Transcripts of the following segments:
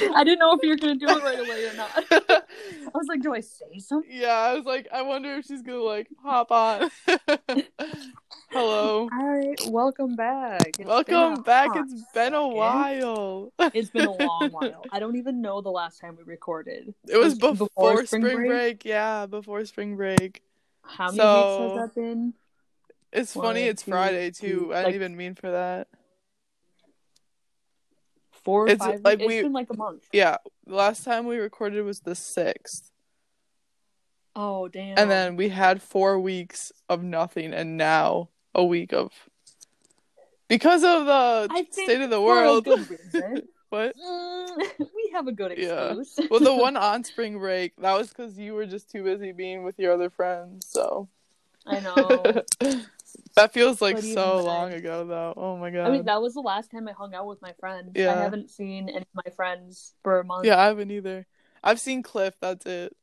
I didn't know if you were gonna do it right away or not. I was like, do I say something? Yeah, I was like, I wonder if she's gonna like hop on. Hello. All right, welcome back. It's Welcome back. It's been a while. It's been a long while. I don't even know the last time we recorded. It was Was before, before spring, break? break? Yeah, before spring break. How many So- weeks has that been? It's One, funny. It's two, Friday too. I didn't even mean for that. Four or It's, five. like, it's we- been like a month. Yeah, the last time we recorded was the sixth, Oh damn. and then we had four weeks of nothing, and now a week of because of the state of the world. what? Mm, we have a good excuse. Yeah. Well, the one on spring break that was because you were just too busy being with your other friends. So I know. That feels like so long ago, though. Oh my god. I mean, that was the last time I hung out with my friends. Yeah. I haven't seen any of my friends for a month. yeah, I haven't either. I've seen Cliff. That's it.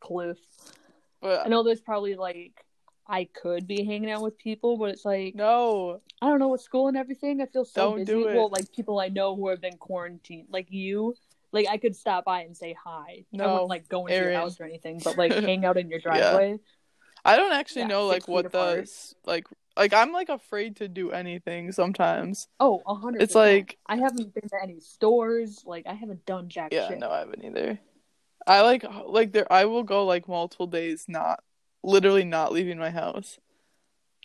Cliff. But I know there's probably like I could be hanging out with people, but it's like no, I don't know with school and everything. I feel so Don't busy. do. Well, like people I know who have been quarantined, like you. Like I could stop by and say hi. I No, wouldn't like go into your house or anything, but like hang out in your Yeah. I don't actually Yeah, know like what the s- like like I'm like afraid to do anything sometimes. Oh, a hundred. It's like I haven't been to any stores. Like I haven't done jack yeah, shit. no, I haven't either. I like like there I will go like multiple days not literally not leaving my house.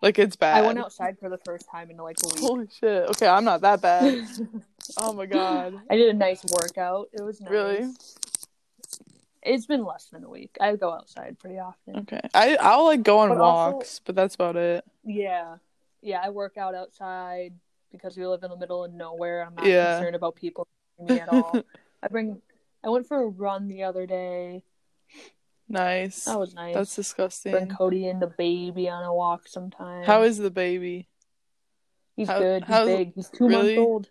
Like it's bad. I went outside for the first time in like a week. Holy shit. Okay, I'm not that bad. oh my god. I did a nice workout. It was nice. Really? It's been less than a week. I go outside pretty often. Okay. I I'll like go on But also- walks, but that's about it. Yeah. Yeah, I work out outside because we live in the middle of nowhere. I'm not Yeah. concerned about people seeing me at all. I bring I went for a run the other day. Nice. That was nice. That's disgusting. Bring. Cody and the baby on a walk sometime. How is the baby? He's how- good. He's big. He's two really? months old.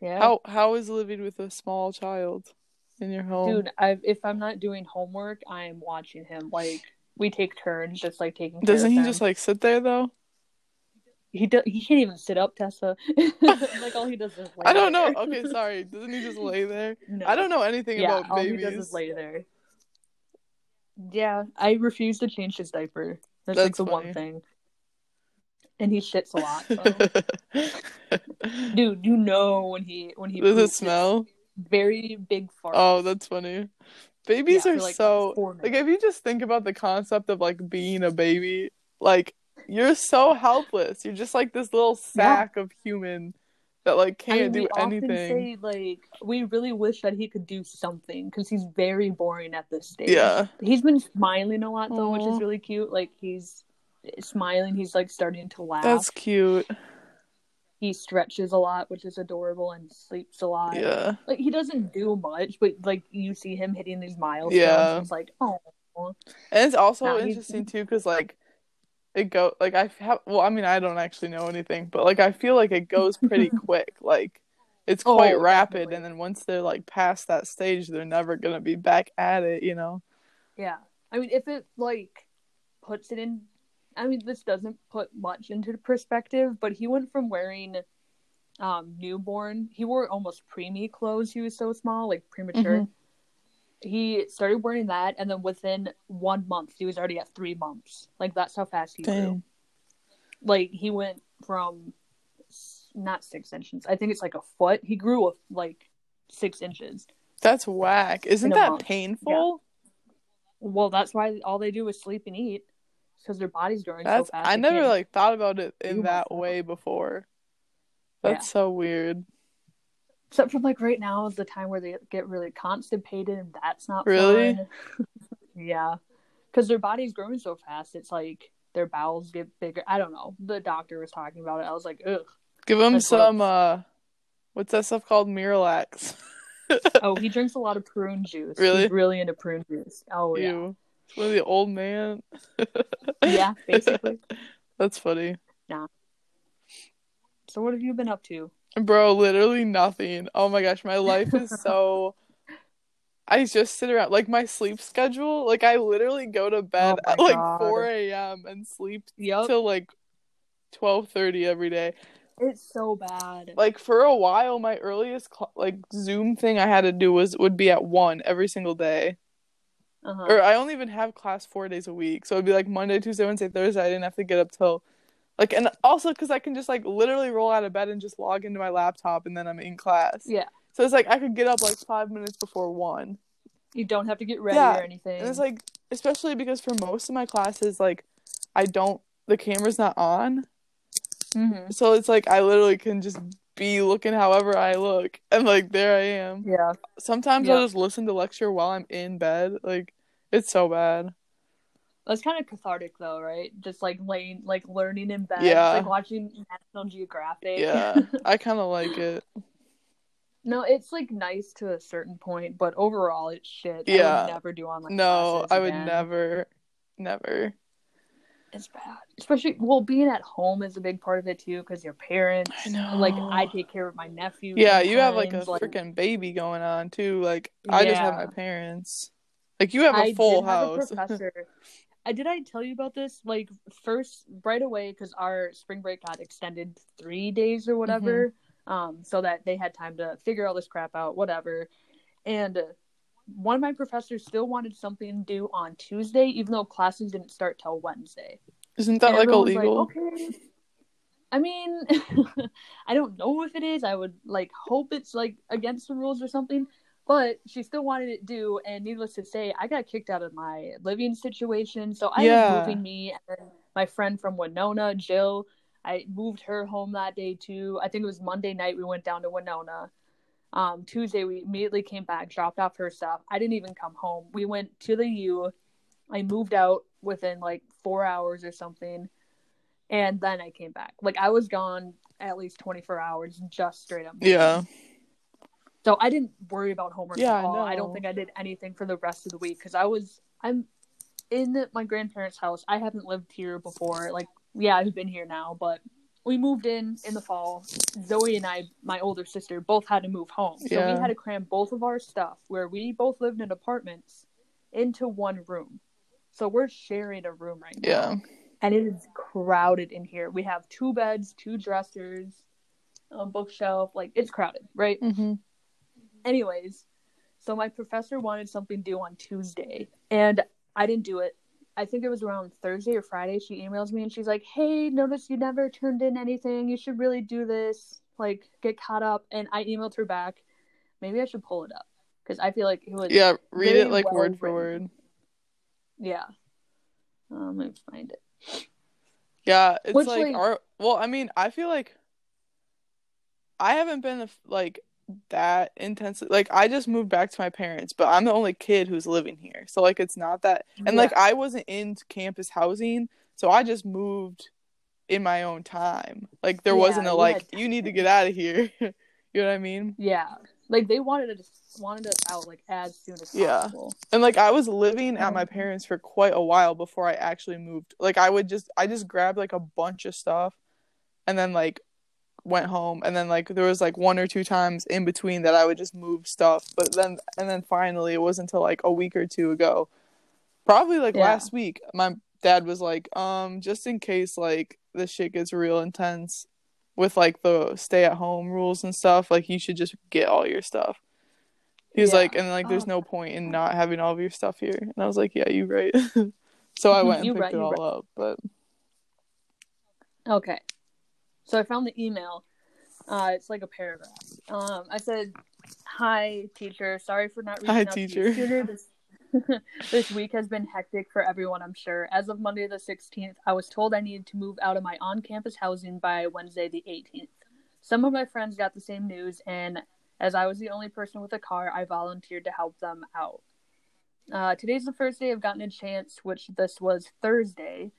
Yeah. How how is living with a small child in your home? Dude, I if I'm not doing homework, I am watching him. Like we take turns, just like taking. Doesn't he him. just like sit there though? He do- he can't even sit up, Tessa. like all he does is. Lay I don't know. there. Okay, sorry. Doesn't he just lay there? No. I don't know anything Yeah, about all babies. he does is lay there. Yeah, I refuse to change his diaper. That's, like the funny. one thing. And he shits a lot. So. Dude, you know when he when he Does it smell? Very big fart. Oh, that's funny. Babies Yeah, are like, so like if you just think about the concept of like being a baby, like you're so helpless. You're just like this little sack of human that like I mean, can't do anything. say like we really wish that he could do something because he's very boring at this stage. Yeah. he's been smiling a lot though, which is really cute. Like he's smiling, he's like starting to laugh. That's cute. He stretches a lot, which is adorable, and sleeps a lot. Yeah. Like he doesn't do much, but like you see him hitting these milestones. Yeah. and it's like oh. And it's also No, he's- interesting too because like it go like I have well I mean I don't actually know anything but like I feel like it goes pretty quick like it's Oh, quite rapid definitely. and then once they're like past that stage they're never gonna be back at it you know Yeah. I mean, if it like puts it in, I mean, this doesn't put much into perspective, but he went from wearing um newborn, he wore almost preemie clothes. He was so small, like premature. Mhm. He started wearing that, and then within one month, he was already at three months. Like that's how fast he grew. Like he went from not six inches. I think it's like a foot. He grew a, like six inches. that's whack isn't that month. painful Well, that's why all they do is sleep and eat, because their body's growing that's so fast. I never like thought about it in that myself. way before Yeah. that's so weird Except from like right now is the time where they get really constipated, and that's not Really? fun. yeah, because their body's growing so fast. It's like their bowels get bigger. I don't know. The doctor was talking about it. I was like, ugh. give them That's some gross. uh what's that stuff called Miralax Oh, he drinks a lot of prune juice. Really? He's really into prune juice. Oh yeah, Ew. It's of the old man yeah, basically. that's funny Yeah. So what have you been up to? Bro, literally nothing. Oh my gosh, my life is so. I just sit around. Like my sleep schedule, like I literally go to bed Oh at like God. 4 a.m. and sleep Yep. till like 12:30 every day. It's so bad. Like for a while, my earliest cl- like Zoom thing I had to do was would be at one every single day. Uh-huh. Or I only even have class four days a week, so it'd be like Monday, Tuesday, Wednesday, Thursday. I didn't have to get up till like, and also because I can just like literally roll out of bed and just log into my laptop, and then I'm in class. Yeah. So it's like I could get up like five minutes before one. You don't have to get ready Yeah, or anything. And it's like, especially because for most of my classes, like, I don't, the camera's not on. Mhm. So it's like, I literally can just be looking however I look. And like, there I am. Yeah. Sometimes Yeah. I'll just listen to lecture while I'm in bed. Like, it's so bad. That's kind of cathartic though, right? Just like laying, like learning in bed, Yeah. like watching National Geographic. Yeah. I kind of like it. no, it's like nice to a certain point, but overall it's shit. I Yeah. would never do online. No, classes I would again. never, never. It's bad, especially well, being at home is a big part of it too, because your parents. I know. Like I take care of my nephew. Yeah, you have like a sometimes, freaking baby going on too. Like, I just have my parents. Like, you have a I full did have a house. professor. I did I tell you about this? Like first right away because our spring break got extended three days or whatever, Mm-hmm. um, so that they had time to figure all this crap out, whatever. And one of my professors still wanted something due on Tuesday, even though classes didn't start till Wednesday. Isn't that And like illegal? okay. I mean, I don't know if it is. I would like hope it's like against the rules or something. But she still wanted it due, and needless to say, I got kicked out of my living situation. So I Yeah. was moving me and my friend from Winona, Jill. I moved her home that day too. I think it was Monday night we went down to Winona. Um, Tuesday we immediately came back, dropped off her stuff. I didn't even come home. We went to the U. I moved out within like four hours or something, and then I came back. Like I was gone at least twenty four hours, just straight up. Yeah. So I didn't worry about homework Yeah, at all. I I don't think I did anything for the rest of the week because I was I'm in my grandparents' house. I haven't lived here before. Like yeah, I've been here now, but we moved in in the fall. Zoe and I, my older sister, both had to move home. So Yeah. we had to cram both of our stuff where we both lived in apartments into one room. So we're sharing a room right now. Yeah. And it is crowded in here. We have two beds, two dressers, a bookshelf. Like it's crowded, right? hmm anyways, so my professor wanted something due on Tuesday, and I didn't do it. I think it was around Thursday or Friday. She emails me and she's like, "Hey, notice you never turned in anything. You should really do this. Like, get caught up." And I emailed her back. Maybe I should pull it up because I feel like it was Yeah. Read it like well word for written. word. yeah. Um, let me find it. Yeah. It's Which, like, like- our. Well, I mean, I feel like I haven't been like that intensely. Like, I just moved back to my parents, but I'm the only kid who's living here. So, like, it's not that. And, like, I wasn't in campus housing, so I just moved in my own time. Like, there Yeah, wasn't a, like, had you need to get out of here. you know what I mean? yeah, like they wanted us wanted us out like as soon as Yeah. possible. And like I was living at my Um, parents for quite a while before I actually moved. Like I would just I just grabbed like a bunch of stuff and then like went home and then like there was like one or two times in between that I would just move stuff. But then and then finally it wasn't until like a week or two ago. Probably like Yeah. last week my dad was like, um just in case like this shit gets real intense with like the stay at home rules and stuff, like you should just get all your stuff. He was Yeah. like, and like, there's Oh. no point in not having all of your stuff here. And I was like, yeah, you're right. so I went and picked right, it all right. up. But Okay. So I found the email. Uh, it's like a paragraph. Um, I said, "Hi, teacher. Sorry for not reaching Hi, out to teacher. you sooner. This this week has been hectic for everyone. I'm sure. As of Monday the 16th, I was told I needed to move out of my on-campus housing by Wednesday the 18th. Some of my friends got the same news, and as I was the only person with a car, I volunteered to help them out. Uh, today's the first day I've gotten a chance, which this was Thursday.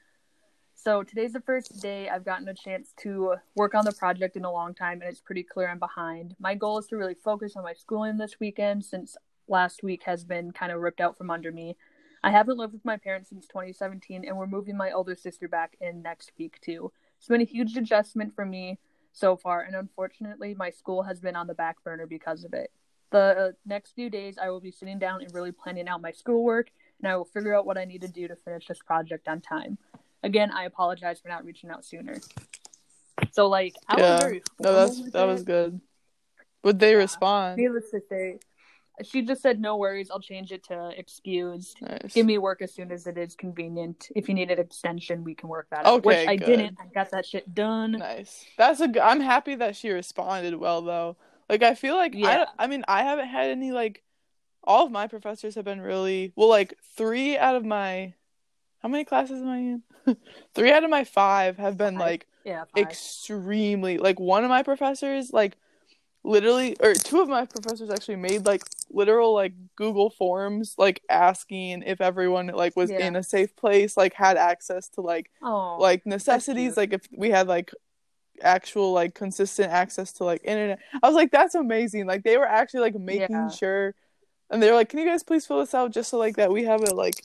So today's the first day I've gotten a chance to work on the project in a long time, and it's pretty clear I'm behind. My goal is to really focus on my schooling this weekend since last week has been kind of ripped out from under me. I haven't lived with my parents since 2017, and we're moving my older sister back in next week too. It's been a huge adjustment for me so far, and unfortunately, my school has been on the back burner because of it. The next few days, I will be sitting down and really planning out my schoolwork, and I will figure out what I need to do to finish this project on time. Again, I apologize for not reaching out sooner. So like I Yeah. was very No, that's that it. was good. Would they Yeah. respond? Needless to say, she just said no worries. I'll change it to excused. Nice. Give me work as soon as it is convenient. If you need an extension, we can work that out. Which Okay, I good. didn't. I got that shit done. Nice. That's a. g- I'm happy that she responded well though. Like I feel like I. Yeah. don't- I mean I haven't had any like. All of my professors have been really well. Like three out of my. How many classes am I in? three out of my five have been Five. like Yeah. Five. extremely like one of my professors like literally or two of my professors actually made like literal like google forms like asking if everyone like was Yeah. in a safe place like had access to like oh, like necessities like if we had like actual like consistent access to like internet i was like that's amazing like they were actually like making Yeah. sure and they were like can you guys please fill this out just so like that we have a like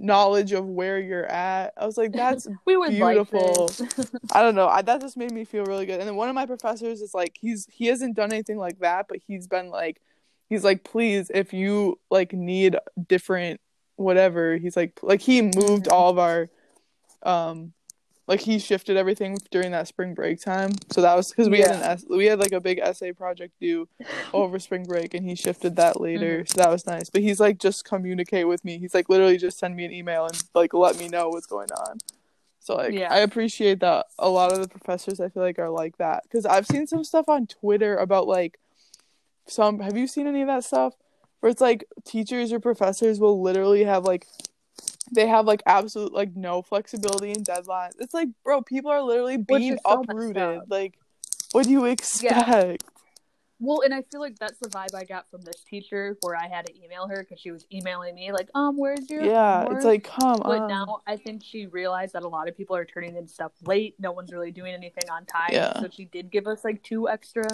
knowledge of where you're at i was like that's we would beautiful. like. I don't know. I, that just made me feel really good. And then one of my professors is like, he's he hasn't done anything like that, but he's been like, he's like, please, if you like need different whatever, he's like, like he moved Mhm. all of our, um, like he shifted everything during that spring break time. So that was because we had an Yeah. we had like a big essay project due over spring break, and he shifted that later. Mm-hmm. So that was nice. But he's like, just communicate with me. He's like, literally, just send me an email and like let me know what's going on. So like Yeah. I appreciate that a lot of the professors I feel like are like that cuz I've seen some stuff on Twitter about like some have you seen any of that stuff where it's like teachers or professors will literally have like they have like absolute like no flexibility in deadlines. It's like bro, people are literally being so uprooted. Like what do you expect? Well, and I feel like that's the vibe I got from this teacher, where I had to email her because she was emailing me like, "Um, where's your Yeah, homework?" it's like come But on. now I think she realized that a lot of people are turning in stuff late. No one's really doing anything on time. Yeah. So she did give us like two extra,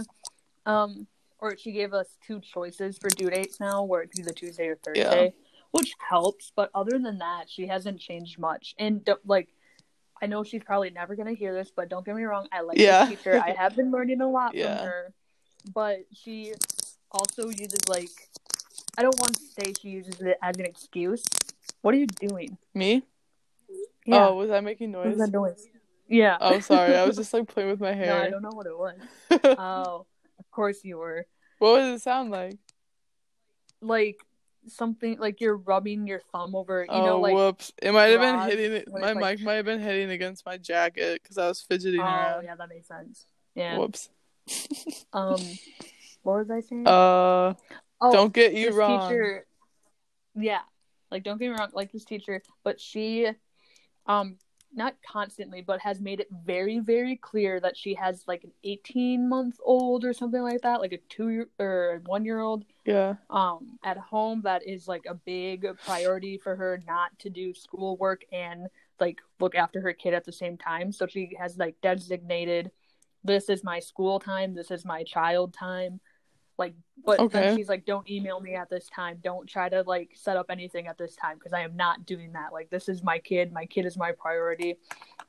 um, or she gave us two choices for due dates now, where it's either Tuesday or Thursday, which helps. But other than that, she hasn't changed much. And like, I know she's probably never gonna hear this, but don't get me wrong, I like Yeah. this teacher. I have been learning a lot Yeah. from her, but she also uses like. I don't want to say she uses it as an excuse. What are you doing? Me? Yeah. Oh, was I making noise? was that noise? Yeah. Oh, sorry. I was just like playing with my no, I don't know what it was. Oh, of course you were. what does it sound like? Like something like you're rubbing your thumb over. You oh, know, like whoops! It might have been hitting it. My it's, like- mic might have been hitting against my jacket because I was fidgeting oh around. yeah, that makes sense. Yeah. Whoops. Um, what was I saying? Uh, oh, don't get you wrong. teacher. Yeah, like don't get me wrong, like this teacher, but she, um, not constantly, but has made it very, very clear that she has like an 18 month old or something like that, like a two year or one year old Yeah. um at home that is like a big priority for her not to do schoolwork and like look after her kid at the same time. So she has like designated this is my school time. This is my child time like but Okay. then she's like don't email me at this time don't try to like set up anything at this time because i am not doing that like this is my kid my kid is my priority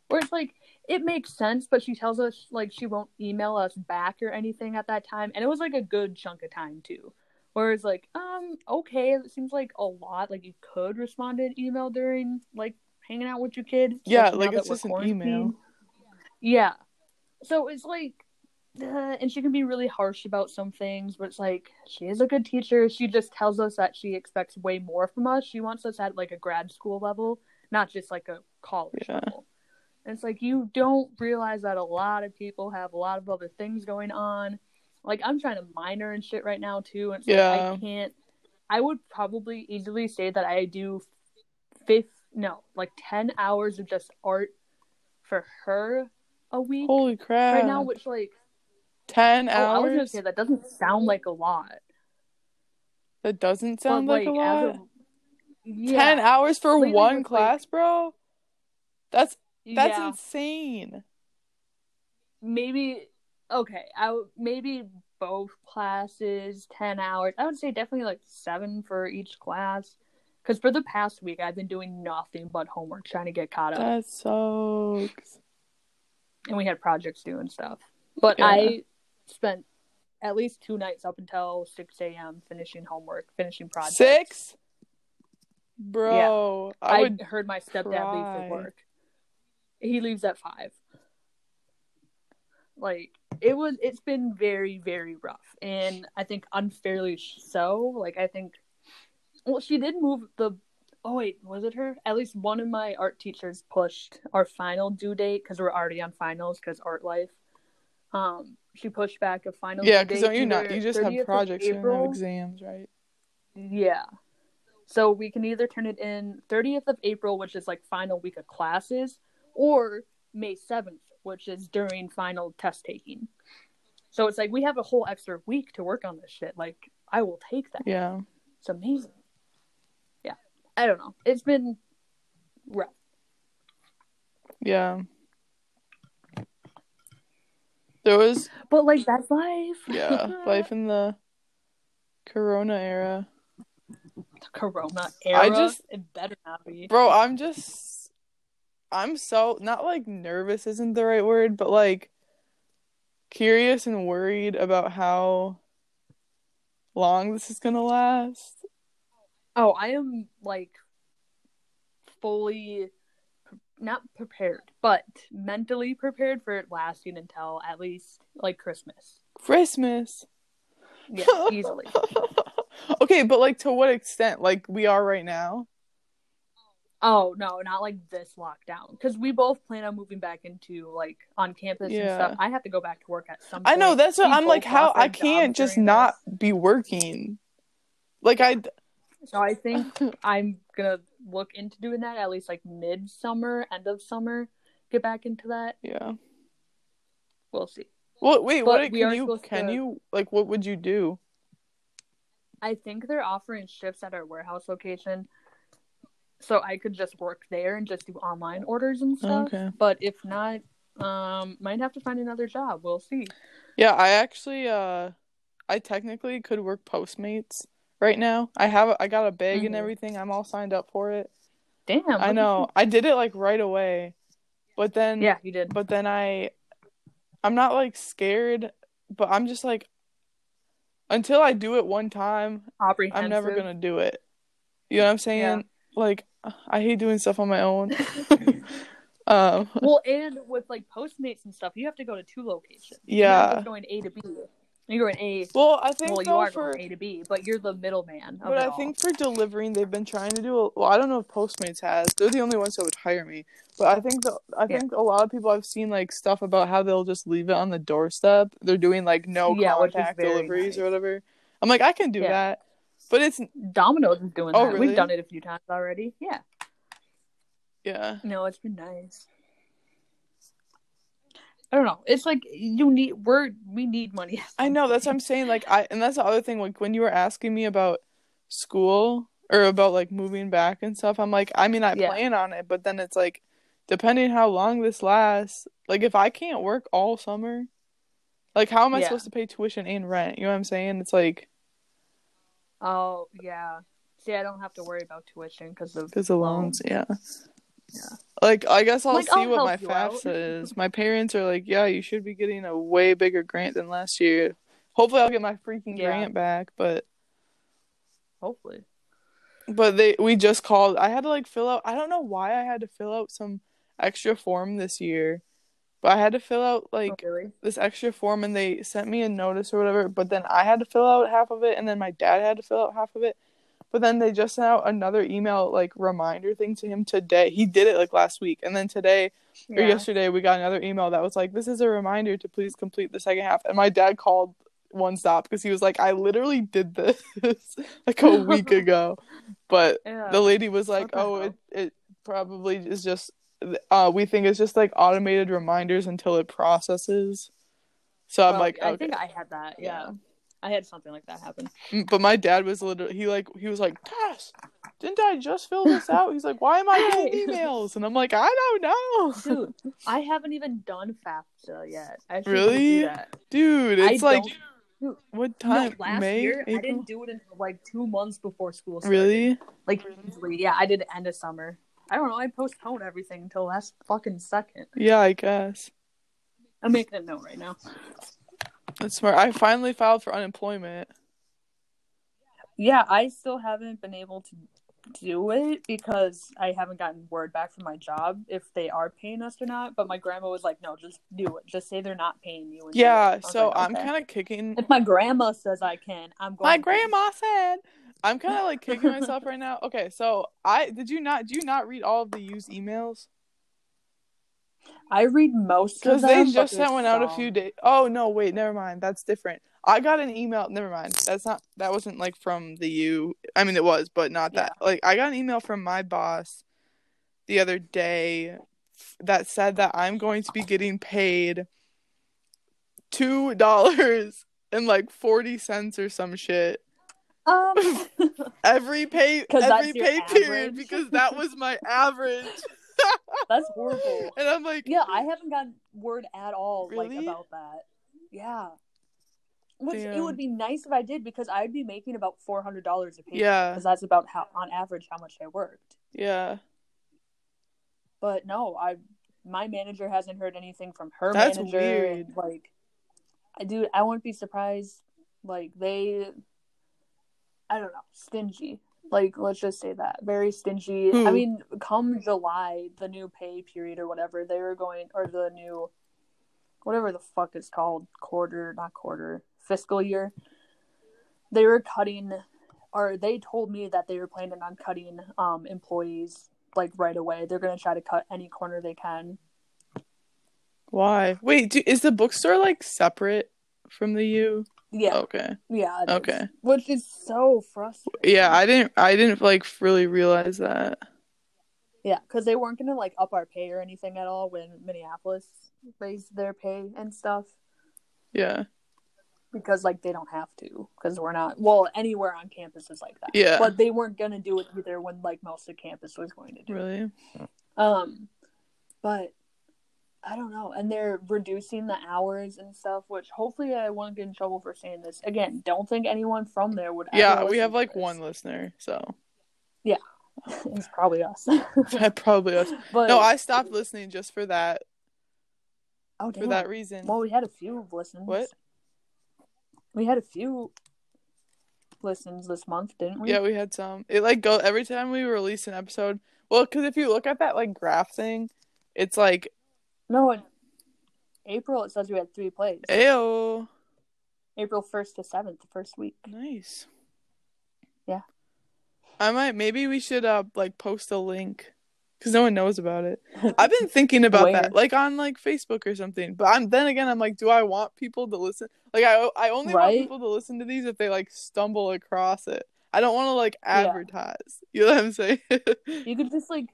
where it's like it makes sense but she tells us like she won't email us back or anything at that time and it was like a good chunk of time too Whereas like, um, okay, it seems like a lot. Like you could respond to an email during like hanging out with your kid. Yeah, like it's just an email. Yeah. So it's like, Uh, and she can be really harsh about some things, but it's like she is a good teacher. She just tells us that she expects way more from us. She wants us at like a grad school level, not just like a college Yeah. level. And it's like you don't realize that a lot of people have a lot of other things going on. Like I'm trying to minor and shit right now too, and like Yeah. I can't. I would probably easily say that I do fifth, no, like ten hours of just art for her a week Holy crap! right now, which like ten oh, I was gonna hours. say that doesn't sound like a lot. that doesn't sound like, like, a lot. yeah, Ten hours for Lately one with, like- class, bro. That's that's yeah, insane. maybe okay. I maybe both classes ten hours. I would say definitely like seven for each class. Because for the past week, I've been doing nothing but homework, trying to get caught up. That sucks. and we had projects due and stuff. But Yeah. I spent at least two nights up until six a.m. finishing homework, finishing projects. Six, bro. I I, would. heard my stepdad leave for work. He leaves at five. Like it was it's been very very rough and I think unfairly so. Like I think well she did move the oh wait, was it her? At least one of my art teachers pushed our final due date cuz we're already on finals cuz art life. Um she pushed back a final Yeah, because don't you not you just have projects you don't have exams, right? yeah. So we can either turn it in 30th of April, which is like final week of classes, or May 7th, which is during final test taking. So it's like we have a whole extra week to work on this shit. Like I will take that. Yeah. It's amazing. Yeah. I don't know. It's been rough. Yeah. There was But like that's life. yeah, life in the corona era. The corona era. I just- it better not be. Bro, I'm just I'm so not like nervous isn't the right word, but like curious and worried about how long this is gonna last. Oh, I am like fully not prepared, but mentally prepared for it lasting until at least like Christmas. Christmas. Yeah, easily. okay, but like to what extent? Like we are right now? Oh no, not like this lockdown because we both plan on moving back into like on campus and stuff. I have to go back to work at some. I know that's what We I'm like how I can't just not be working. Like I. So I think I'm gonna look into doing that at least like mid summer, end of summer. Get back into that. yeah. We'll see. Well, wait, But what can you can to- you like what would you do? I think they're offering shifts at our warehouse location. So I could just work there and just do online orders and stuff. Okay. But if not, um might have to find another job. We'll see. Yeah, I actually uh I technically could work Postmates right now. I have I got a bag and Mhm. everything. I'm all signed up for it. Damn. I know. I did it like right away. But then. Yeah, you did. but then I I'm not like scared, but I'm just like until I do it one time, I'm never going to do it. You know what I'm saying? Yeah. Like I hate doing stuff on my own. um Well, and with like Postmates and stuff, you have to go to two locations. Yeah. going A to B. You're an A. well, I think Well, you are for A to B, but you're the middleman. But I all. think for delivering, they've been trying to do. A, well, I don't know if Postmates has. They're the only ones that would hire me. But I think the I Yeah. think a lot of people I've seen like stuff about how they'll just leave it on the doorstep. They're doing like no Yeah, contact deliveries or whatever. I'm like I can do Yeah. that, but it's Domino's is doing Oh, that. really? We've done it a few times already. Yeah. yeah No, it's been nice. I don't know. It's like you need we're we need money. I know that's what I'm saying. Like I and that's the other thing. Like when you were asking me about school or about like moving back and stuff, I'm like I mean I Yeah. plan on it, but then it's like depending how long this lasts. Like if I can't work all summer, like how am I Yeah. supposed to pay tuition and rent? You know what I'm saying? It's like Oh yeah. See, I don't have to worry about tuition because of because the loans. loans, yeah. Yeah. Like I guess I'll Like, see I'll what my. FAFSA is. My parents are like, yeah, you should be getting a way bigger grant than last year. Hopefully, I'll get my freaking Yeah. grant back, but Hopefully. but they we just called. I had to like fill out. I don't know why I had to fill out some extra form this year, but I had to fill out oh, like oh, really? this extra form, and they sent me a notice or whatever. But then I had to fill out half of it, and then my dad had to fill out half of it. But then they just sent out another email like reminder thing to him today. He did it like last week, and then today or yesterday we got another email that was like, "This is a reminder to please complete the second half." And my dad called one stop because he was like, "I literally did this like a week ago," but Yeah. the lady was like, the "Oh, it it probably is just uh we think it's just like automated reminders until it processes." So I'm Oh, like, I okay. think I had that. Yeah. Yeah. I had something like that happen. But my dad was literally he like he was like, "Tess, didn't I just fill this out?" He's like, "Why am I getting emails?" And I'm like, "I don't know." Dude, I haven't even done FAFSA yet. I Really? do that. Dude, it's I like Dude, what No, time? last May, year I didn't do it until like two months before school started. Really? Like yeah. I did it end of summer. I don't know. I postponed everything until last fucking second. Yeah, I guess. I'm making a note right now. That's smart. I finally filed for unemployment. Yeah, I still haven't been able to do it because I haven't gotten word back from my job if they are paying us or not. But my grandma was like, "No, just do it. Just say they're not paying you." Yeah. So like, I'm kind of kicking. If my grandma says I can, I'm going. My grandma said. I'm kind of like kicking myself right now. Okay, so I did you not do you not read all of the used emails? I read most because they just sent one out a few days. Oh no, wait, never mind. That's different. I got an email. Never mind. That's not. That wasn't like from the U. I mean, it was, but not that. Yeah. Like, I got an email from my boss the other day that said that I'm going to be getting paid two dollars and like forty cents or some shit. Um, every pay every pay period because that was my average. That's horrible. And I'm like, yeah, I haven't gotten word at all really? like about that. Yeah. Which Damn. it would be nice if I did because I'd be making about four hundred dollars a pay. Yeah, because that's about how on average how much I worked. Yeah. But no, I my manager hasn't heard anything from her that's manager. Weird. And, like, I do. I wouldn't be surprised. Like they, I don't know, stingy. Like let's just say that very stingy. Hmm. I mean, come July, the new pay period or whatever, they were going or the new, whatever the fuck it's called, quarter, not quarter fiscal year, they were cutting, or they told me that they were planning on cutting um, employees like right away. They're going to try to cut any corner they can. Why? Wait, do, is the bookstore like separate from the U? Yeah. Okay. Yeah. Okay. Is, which is so frustrating. Yeah, I didn't. I didn't like really realize that. Yeah, because they weren't gonna like up our pay or anything at all when Minneapolis raised their pay and stuff. Yeah because like they don't have to because we're not well anywhere on campus is like that yeah but they weren't gonna do it either when like most of campus was going to do really it. um but i don't know and they're reducing the hours and stuff which hopefully i won't get in trouble for saying this again don't think anyone from there would yeah we have like this. one listener so yeah it's probably us probably us but no i stopped listening just for that oh damn. for that reason well we had a few listens what we had a few listens this month, didn't we? Yeah, we had some. It like go every time we release an episode. Well, because if you look at that like graph thing, it's like no. In April, it says we had three plays. Ayo. April first to seventh, the first week. Nice. Yeah. I might. Maybe we should uh like post a link because no one knows about it. I've been thinking about that, like on like Facebook or something. But I'm then again, I'm like, do I want people to listen? Like, I I only right? want people to listen to these if they like stumble across it. I don't want to like advertise. Yeah. You know what I'm saying? you could just like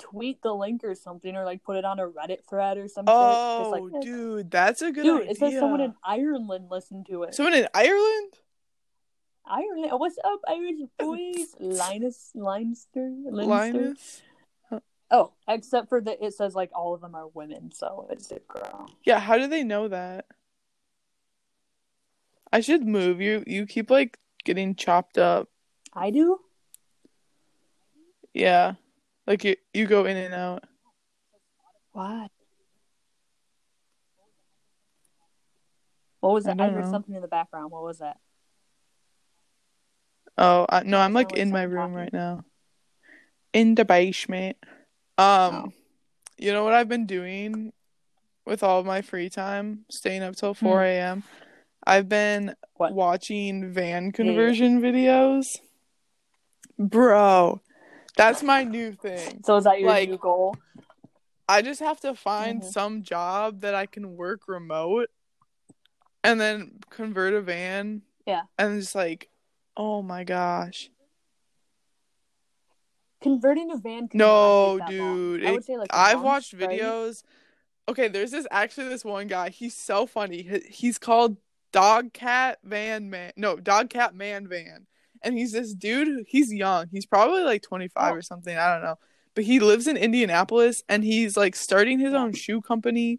tweet the link or something, or like put it on a Reddit thread or something. Oh, like, eh. dude, that's a good dude, idea. It says someone in Ireland listened to it. Someone in Ireland. Ireland, what's up, Irish boys? Linus, Leinster, Linus. Oh, except for that, it says like all of them are women, so it's a girl. Yeah, how do they know that? I should move. You you keep like getting chopped up. I do. Yeah, like you you go in and out. Why? What was that? I, I heard know. something in the background. What was that? Oh I, no, I'm like in my room talking. right now. In the basement. Um, oh. you know what I've been doing with all of my free time, staying up till four a.m. Hmm. I've been what? watching van conversion yeah. videos. Bro, that's my new thing. So is that your like, new goal? I just have to find mm-hmm. some job that I can work remote and then convert a van. Yeah. And just like, oh my gosh converting a van no dude i would say like i've watched videos okay there's this actually this one guy he's so funny he's called dog cat van man no dog cat man van and he's this dude he's young he's probably like 25 oh. or something i don't know but he lives in indianapolis and he's like starting his own shoe company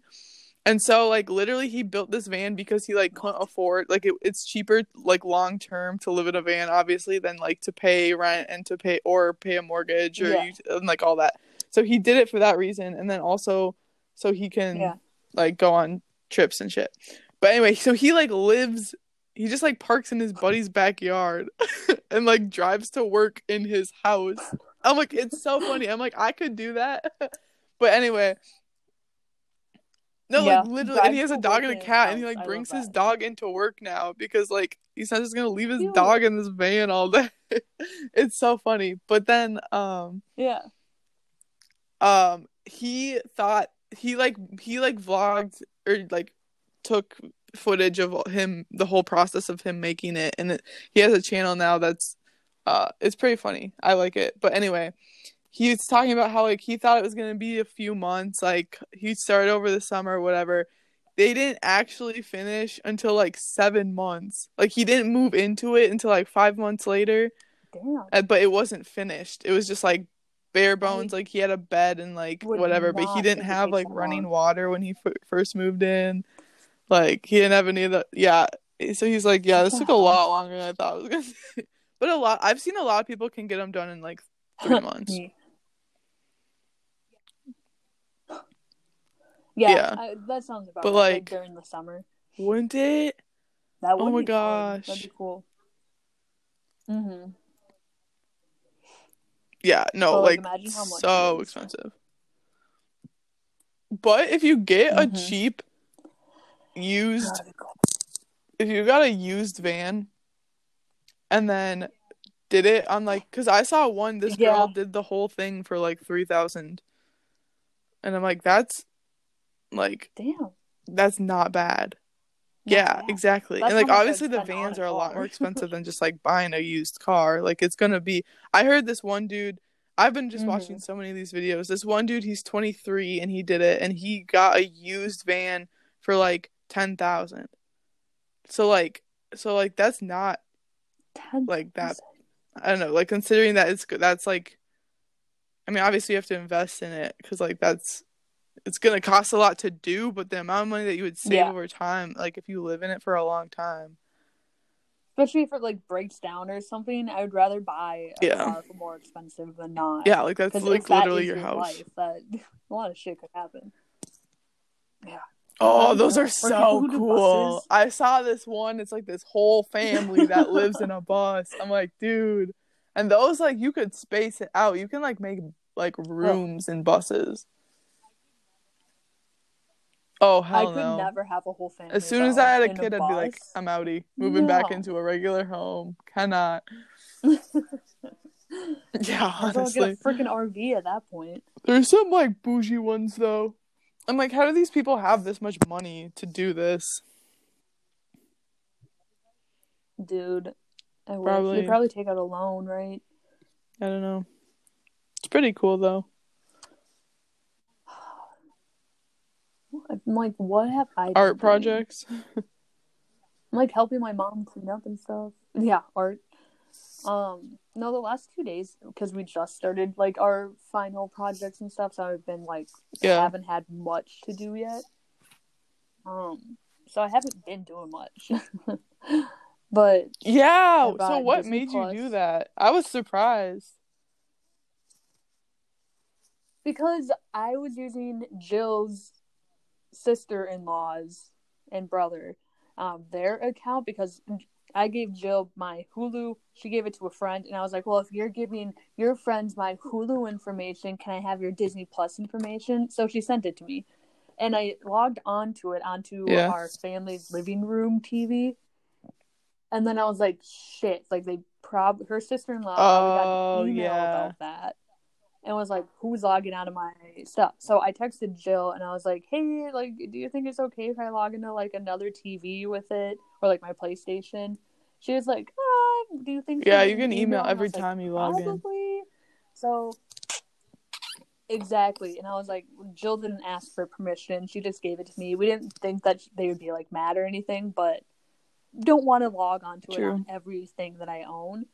and so like literally he built this van because he like couldn't afford like it, it's cheaper like long term to live in a van obviously than like to pay rent and to pay or pay a mortgage or yeah. and like all that. So he did it for that reason and then also so he can yeah. like go on trips and shit. But anyway, so he like lives he just like parks in his buddy's backyard and like drives to work in his house. I'm like, it's so funny. I'm like, I could do that. but anyway. No, Yeah, like literally and he has a dog and a cat and he like I brings his dog into work now because like he says he's gonna leave his dog in this van all day. it's so funny. But then um Yeah. um he thought he like he like vlogged or like took footage of him the whole process of him making it and it, he has a channel now that's uh it's pretty funny i like it but anyway he was talking about how like he thought it was going to be a few months like he started over the summer whatever they didn't actually finish until like seven months like he didn't move into it until like five months later Damn. uh, but it wasn't finished. It was just like bare bones. Like he had a bed and like would whatever, but he didn't have like running water when he f- first moved in. Like he didn't have any of the yeah. So he's like, yeah, this took a lot longer than I thought it was gonna. Take. But a lot, I've seen a lot of people can get them done in like three months. Yeah, Yeah. I, that sounds about But, right, like, during the summer. Wouldn't it? That would Oh my be fun. That'd be cool. Mm-hmm. Yeah, no, But, like, like, imagine how much so expensive. But if you get a Mhm. cheap used if you got a used van and then did it on like because i saw one this Yeah. girl did the whole thing for like 3000 and i'm like that's like Damn. that's not bad Not yeah bad. exactly That's and like how much I'd obviously the vans are a lot more expensive than just like buying a used car like it's gonna be i heard this one dude i've been just Mhm. watching so many of these videos this one dude he's 23 and he did it and he got a used van for like 10000 so like so like that's not Ten like that. I don't know, like considering that it's that's like, I mean, obviously you have to invest in it because like that's it's gonna cost a lot to do, but the amount of money that you would save Yeah. over time, like if you live in it for a long time, Especially if it like breaks down or something, I would rather buy a Yeah. car more expensive than not. yeah, like that's like that literally your your house. life, that a lot of shit could happen. Yeah. Oh, those are so cool. I saw this one. It's like this whole family that lives in a bus. I'm like, dude, and those like you could space it out. You can like make like oh. rooms in buses. Oh I hell could no! never have a whole family. As soon as I had a kid, I'd be like. I'm outie, moving back into a regular home. Cannot. Yeah, I'll go get a freaking RV at that point. There's some like bougie ones though. I'm like, how do these people have this much money to do this? Dude, I. Probably. You'd probably take out a loan, right? I don't know. It's pretty cool though. I'm like, what have I Art projects. I'm like helping my mom clean up and stuff. Yeah, art. Um, no, the last two days because we just started like our final projects and stuff, so I've been like Yeah. haven't had much to do yet. Um, so I haven't been doing much. but Yeah. So what Disney made Plus. you do that? I was surprised. because I was using Jill's sister in law's and brother, um, their account because I gave Jill my Hulu. She gave it to a friend, and I was like, "Well, if you're giving your friends my Hulu information, can I have your Disney Plus information?" So she sent it to me, and I logged onto it onto Yeah. our family's living room TV, and then I was like, "Shit!" Like they prob her sister in law probably got Oh, an email yeah. about that, and was like, "Who's logging out of my stuff?" So I texted Jill, and I was like, "Hey, like, do you think it's okay if I log into like another TV with it or like my PlayStation?" She was like, "Ah, do you think?" Yeah, you can email?" email every like, time you log in. Probably. So exactly, and I was like, Jill didn't ask for permission; she just gave it to me. We didn't think that they would be like mad or anything, but don't want to log onto it on everything that I own.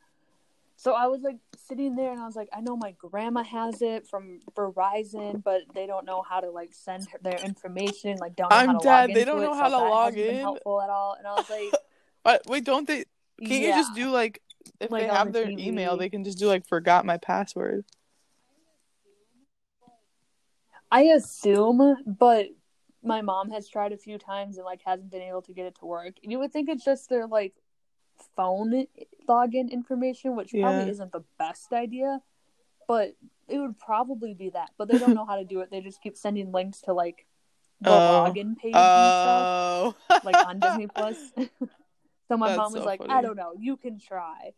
So I was like sitting there, and I was like, I know my grandma has it from Verizon, but they don't know how to like send her their information. Like, don't know I'm how to dead. log They don't it, know so how to log hasn't been in. helpful at all. And I was like, Uh, wait, don't they? Can't you just do like if Like they have the their TV. email, they can just do like forgot my password. I assume, but my mom has tried a few times and like hasn't been able to get it to work. And you would think it's just their like phone login information, which probably isn't the best idea, but it would probably be that. But they don't know how to do it. They just keep sending links to like the Oh. login page and stuff, Oh. like on Disney Plus. so my That's mom was so like, I don't know, you can try.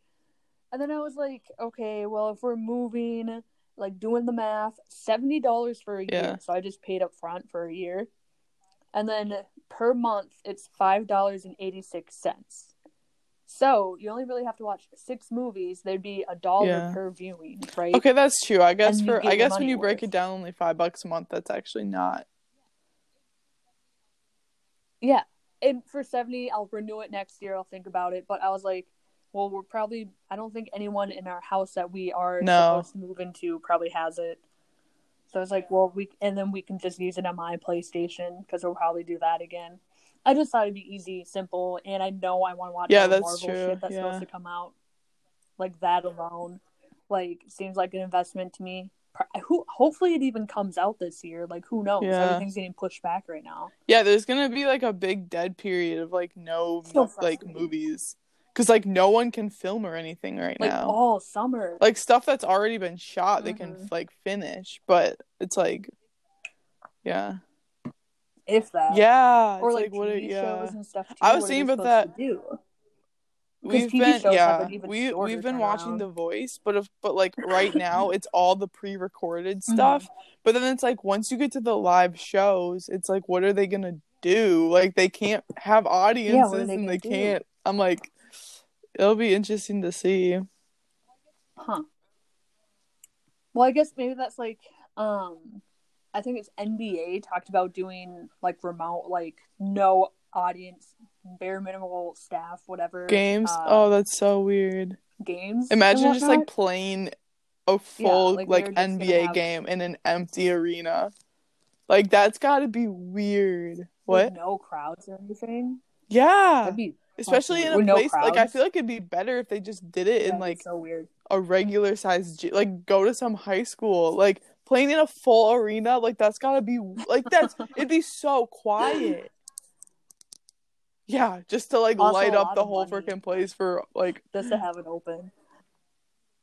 And then I was like, okay, well, if we're moving, like doing the math, seventy dollars for a Yeah. year. So I just paid up front for a year, and then per month it's five dollars and eighty six cents. So you only really have to watch six movies. There'd be a dollar Yeah. per viewing, right? Okay, that's true. I guess And for I guess when you break it down only five bucks a month, that's actually not. Yeah. And for 70, I'll renew it next year. I'll think about it. But I was like, well, we're probably, I don't think anyone in our house that we are No. supposed to move into probably has it. So I was like, well, we, and then we can just use it on my PlayStation because we'll probably do that again. I just thought it'd be easy, simple, and I know I want to watch Yeah, all the that's Marvel true, shit that's yeah. supposed to come out. Like that alone, like seems like an investment to me. Who, hopefully, it even comes out this year. Like, who knows? Yeah. Everything's getting pushed back right now. Yeah, there's gonna be like a big dead period of like no So like movies because like no one can film or anything right Like now. all summer. Like stuff that's already been shot, they can Mhm. like finish, but it's like, yeah, if that. yeah, or like, what? TV yeah, shows and stuff too. I was thinking about that. do? We've been yeah we we've been watching. The Voice, but if but like right now it's all the Mm-hmm. pre-recorded stuff. But then it's like once you get to the live shows, it's like what are they gonna do? Like they can't have audiences they and they do? can't. I'm like, it'll be interesting to see. Huh. Well, I guess maybe that's like um I think it's NBA talked about doing like remote like no audience, bare minimal staff, whatever Games. uh, oh, that's so weird. games. Imagine just like playing a full like, like, gonna NBA have- game in an empty arena. Like that's got to be weird. With What? no crowds or anything. Yeah. That'd be Especially in a With no place like I feel like it'd be better if they just did it in like so weird. a regular size like go to some high school like playing in a full arena like that's gotta be like that's it'd be so quiet yeah just to like Also, light up the whole freaking place for like just to have it open.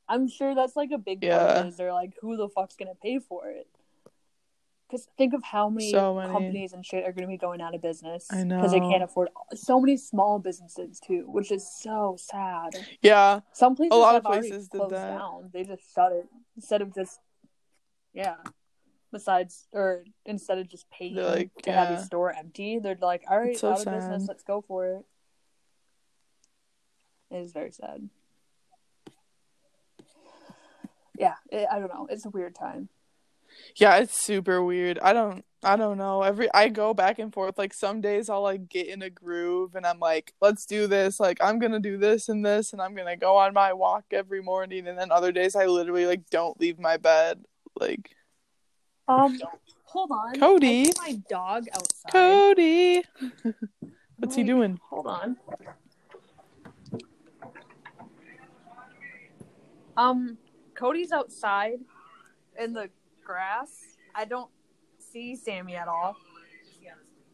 I'm sure that's like a big part Yeah. of it. Is they're like, who the fuck's gonna pay for it? Because think of how many, So many. companies and shit are gonna be going out of business I know because they can't afford. So many small businesses too, which is so sad. yeah Some places a lot of places did that. down. They just shut it instead of just yeah. Besides, or instead of just paying They're like, to have yeah. your store empty, they're like, "All right, It's so out of business. Let's go for it." It is very sad. Yeah, it, I don't know. It's a weird time. yeah it's super weird i don't i don't know every i go back and forth like some days i'll like get in a groove and i'm like let's do this like i'm gonna do this and this and i'm gonna go on my walk every morning and then other days i literally like don't leave my bed like Um, hold on, Cody. I my dog outside. cody what's he doing Hold on. Um, Cody's outside in the grass. I don't see Sammy at all.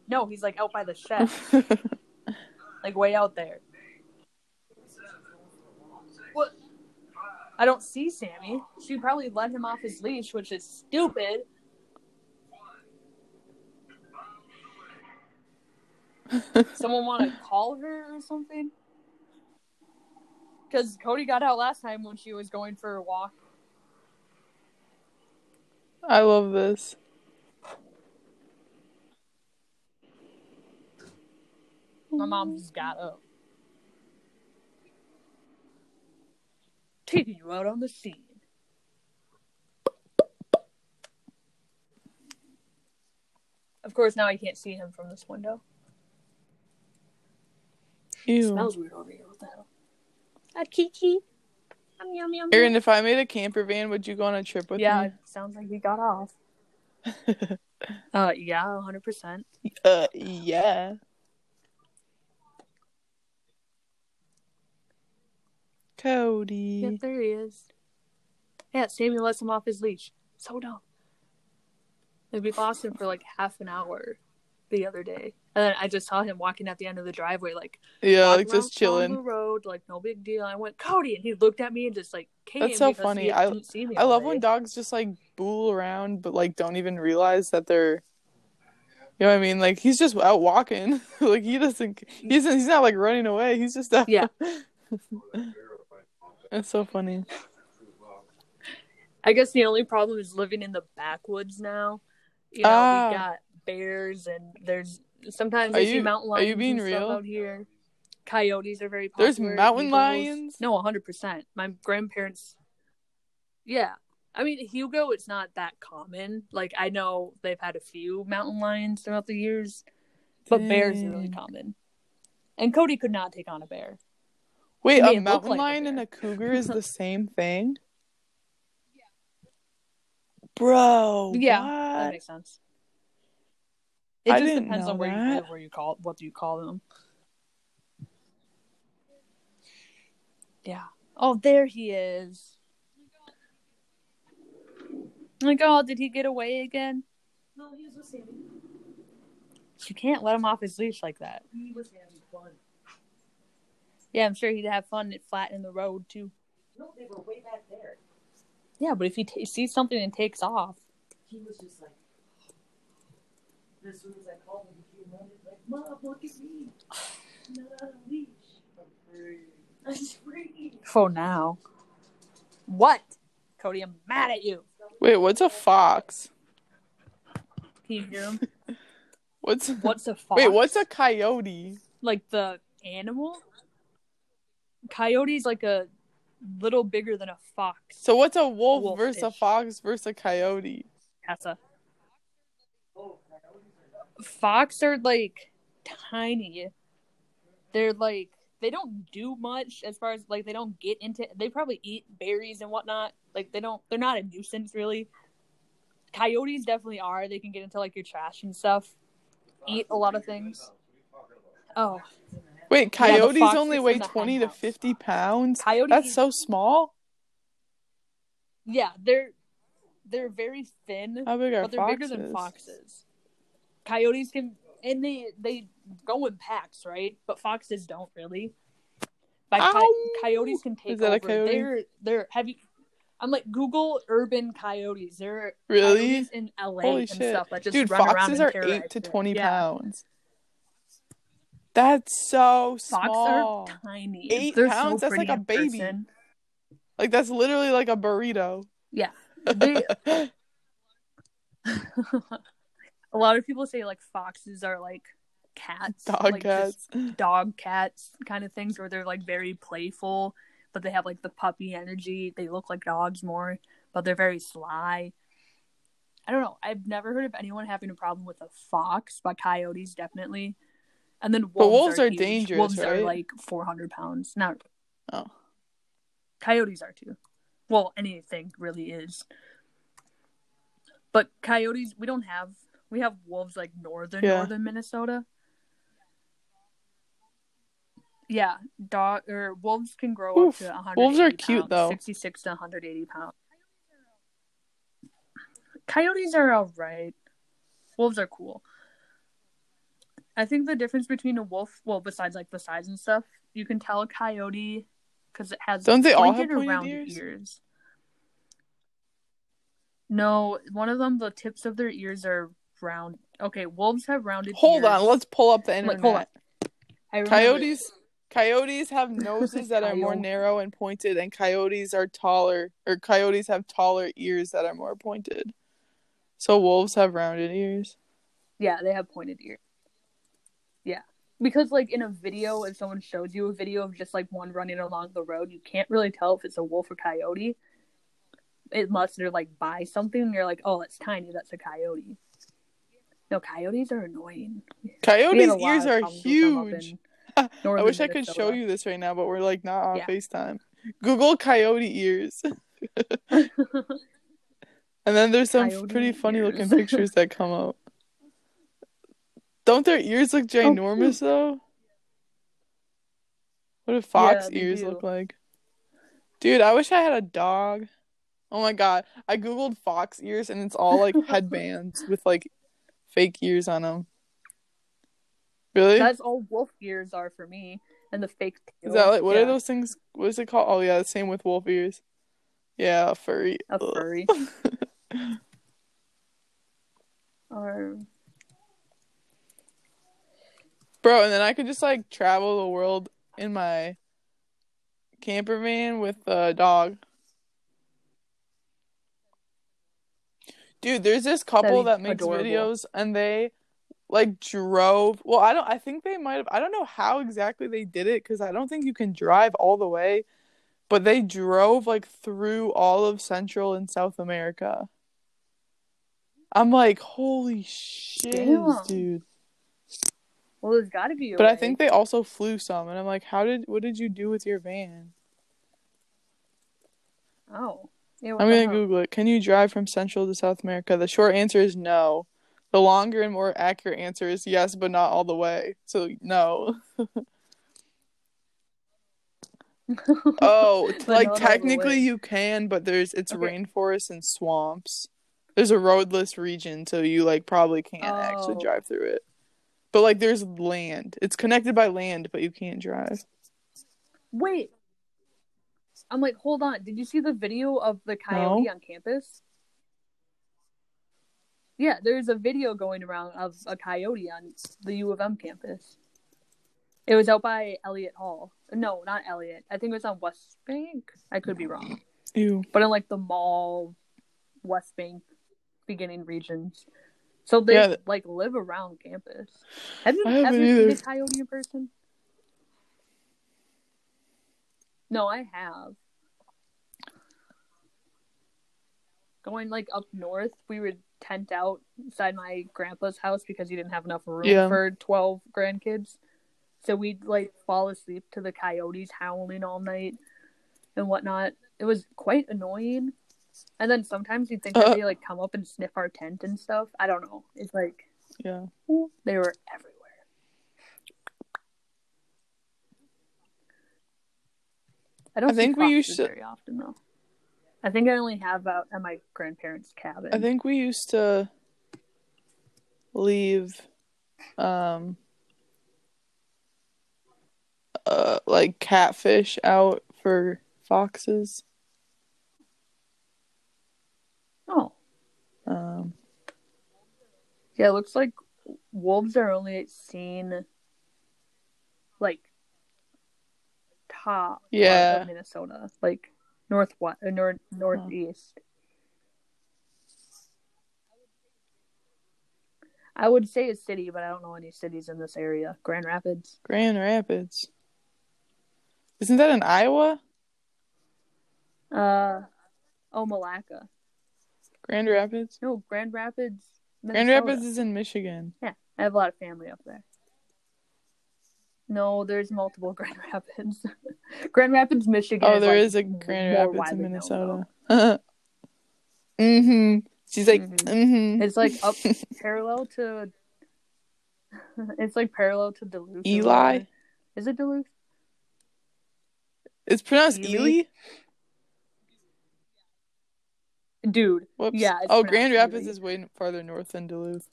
No, he's like out by the shed, like way out there. I don't see Sammy. She probably let him off his leash, which is stupid. Someone want to call her or something? Because Cody got out last time when she was going for a walk. i love this My mom just got up. Taking you out on the scene. Of course, now I can't see him from this window. Ew. smells weird over here. What the hell? A Kiki. Um, yum, yum, Aaron, if I made a camper van, would you go on a trip with yeah, me? it sounds like he got off. Uh, yeah, 100%. uh, yeah. Cody. Yep, there he is. Yeah, Sammy lets him off his leash. So dumb. Like, we lost him for like half an hour. the other day, and then I just saw him walking at the end of the driveway, like Yeah, like just chilling. the road, like no big deal. I went Cody, and he looked at me and just like came. That's so funny. I- I love day. when dogs just like bull around, but like don't even realize that they're. You know what I mean? Like he's just out walking. like he doesn't. He's he's not like running away. He's just out. Yeah. That's so funny. I guess the only problem is living in the backwoods now. You know, Ah. we got bears and there's sometimes Are I see you- mountain are you being real? out here. Coyotes are very popular. There's mountain eagles. lions? No, hundred percent. My grandparents. Yeah, I mean Hugo. It's not that common. Like I know they've had a few mountain lions throughout the years, but bears are really common. And Cody could not take on a bear. Wait, may a mountain like a lion and a cougar is the same thing? Bro. yeah, that makes sense. It I just didn't depends know on where you that. live, where you call what do you call them. Yeah. Oh, there he is. Like, oh, did he get away again? No, he was with Sammy. You can't let him off his leash like that. He was having fun. Yeah, I'm sure he'd have fun at flat in the road too. No, they were way back there. Yeah, but if he t- sees something and takes off, He was just like, as soon as I called him, he came running like, Mom, look at me. I'm not on a leash. I'm free. I'm free. for now. What? Cody, I'm mad at you. Wait, what's a fox? Can you hear him? What's What's a fox? Wait, what's a coyote? like the animal? Coyote's like a little bigger than a fox. So what's a wolf Wolf versus a fox versus a coyote? That's a fox are like tiny. They're like they don't do much as far as like they don't get into. They probably eat berries and whatnot. Like they don't. They're not a nuisance really. Coyotes definitely are. They can get into like your trash and stuff. Eat a lot of things. Oh, Wait, coyotes fox only weigh in the hen 20 to 50 pounds? coyotes. That's so small? yeah, they're they're very thin. How big are but they're foxes? bigger than foxes. Coyotes can, and they they go in packs, right? But foxes don't really. Ow! co- coyotes can take Is that a over. coyote? They're they're have you? I'm like Google urban coyotes. They're Really? coyotes in LA Holy and shit. stuff just Dude, run around foxes are 8 to 20 Yeah. pounds. That's so Fox small. are tiny. Eight They're pounds? So That's like a baby. person. Like that's literally like a burrito. Yeah. They, a lot of people say like foxes are like cats, Dog like, cats. dog cats kind of things where they're like very playful, but they have like the puppy energy. They look like dogs more, but they're very sly. I don't know. I've never heard of anyone having a problem with a fox, but coyotes definitely. And then wolves, But wolves are huge. dangerous, Wolves are like four hundred pounds. Not Oh. coyotes are too. Well, anything really is. But coyotes, we don't have. We have wolves like northern Yeah. northern Minnesota. Yeah, dog or wolves can grow Oof. up to 100. Wolves are cute, though. 66 to 180 pounds. Coyotes are alright. Wolves are cool. I think the difference between a wolf, well, besides like the size and stuff, you can tell a coyote because it has Don't they all have pointed pointed ears? No, one of them, the tips of their ears are round. Okay, wolves have rounded Hold ears. on, let's pull up the Like, internet. hold on. Coyotes coyotes have noses that are more narrow and pointed and coyotes are taller or coyotes have taller ears that are more pointed. So wolves have rounded ears. Yeah, they have pointed ears. Because like in a video, if someone shows you a video of just like one running along the road, you can't really tell if it's a wolf or coyote. Unless they're like buy something and you're like, oh, that's tiny, that's a coyote. No, coyotes are annoying. Coyotes' ears are problems with them up huge. I wish I could show you this right now, but we're like not on Yeah. FaceTime. Google coyote ears. And then there's some Coyote pretty funny looking pictures that come out. Don't their ears look oh, ginormous though? What do fox they ears do. look like? Dude, I wish I had a dog. Oh my god. I googled fox ears and it's all like headbands with like fake ears on them. Really? That's all wolf ears are for me, and the fake. Is that like what Yeah, are those things? What is it called? Oh yeah, the same with wolf ears. Yeah, furry. A furry. or um, Bro, and then I could just like travel the world in my camper van with a dog. Dude, there's this couple that makes adorable. videos and they like drove. Well, I don't I think they might have I don't know how exactly they did it cuz I don't think you can drive all the way, but they drove like through all of Central and South America. I'm like, "Holy shit, dude." Well, there's got to be. But I think they also flew some, and I'm like, how did what did you do with your van? Oh, yeah. I'm gonna? Google it. Can you drive from Central to South America? The short answer is no. The longer and more accurate answer is yes, but not all the way. So no. Oh, like not all the technically you can, but there's it's Okay. rainforest and swamps. There's a roadless region, so you like probably can't actually Oh. drive through it. But like there's land. It's connected by land, but you can't drive. Wait. I'm like, hold on. Did you see the video of the coyote No. on campus? Yeah, there's a video going around of a coyote on the U of M campus. It was out by Elliott Hall. No, not Elliott. I think it was on West Bank. I could be wrong. Ew. But in like the mall, West Bank, beginning regions. So they Yeah, like live around campus. Have you ever seen a coyote in person? No, I have. Going like up north, we would tent out inside my grandpa's house because he didn't have enough room Yeah. for twelve grandkids. So we'd like fall asleep to the coyotes howling all night and whatnot. It was quite annoying. And then sometimes you'd think Uh. they like come up and sniff our tent and stuff. I don't know. It's like Yeah. they were everywhere. I don't I think we used to- very often though. I think I only have out at my grandparents' cabin. I think we used to leave um uh like catfish out for foxes. Oh, Um yeah. It looks like wolves are only seen like top Yeah. of Minnesota, like northwest, uh, north northeast. I would say a city, but I don't know any cities in this area. Grand Rapids. Grand Rapids. Isn't that in Iowa? Uh, oh, Malacca. Grand Rapids? No, Grand Rapids. Grand Rapids is in Michigan. Yeah, I have a lot of family up there. No, there's multiple Grand Rapids. Grand Rapids, Michigan. Oh, there is, like, is a Grand Rapids in Minnesota. mm-hmm. She's like, Mhm. mm-hmm. It's like up parallel to. It's like parallel to Duluth. Eli? Is it Duluth? It's pronounced Ely? Ely? Dude. Whoops. Yeah, it's oh, Grand Rapids is way farther north than Duluth.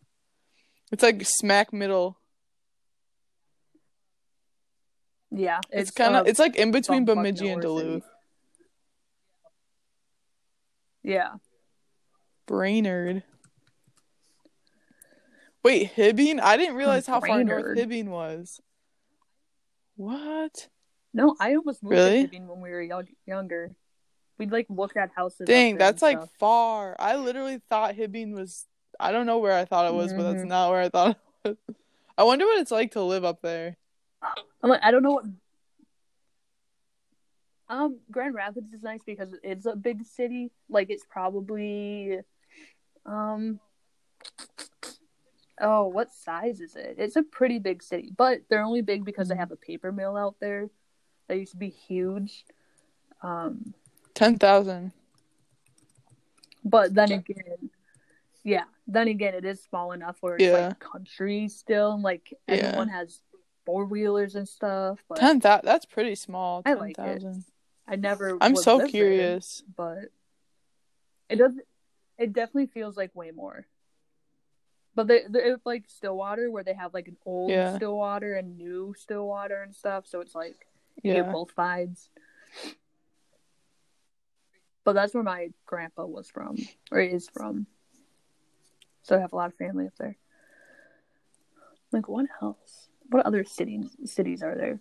It's like smack middle. Yeah, It's, kind of uh, it's like in between Bemidji and. Duluth. Yeah. Brainerd. Wait, Hibbing? I didn't realize how far north Hibbing was. What? No, I almost moved Really? to Hibbing when we were young, younger. We'd like look at houses. Dang, that's like far. I literally thought Hibbing was. I don't know where I thought it was, but that's Mhm. not where I thought it was. I wonder what it's like to live up there. I'm like, I don't know what. Um, Grand Rapids is nice because it's a big city. Like, it's probably, um, oh, what size is it? It's a pretty big city, but they're only big because they have a paper mill out there that used to be huge. Um, Ten thousand. but then again, yeah, then again, it is small enough where it's Yeah. like country still, and like Yeah. everyone has four wheelers and stuff. But Ten thousand. That's pretty small. I Ten like it. thousand. I never. I'm would so live there, curious. but it does. It definitely feels like way more. But they, they it's like Stillwater, where they have like an old Yeah. Stillwater and new Stillwater and stuff. So it's like you get both vibes. But that's where my grandpa was from, or is from. So I have a lot of family up there. Like what else? What other cities cities are there?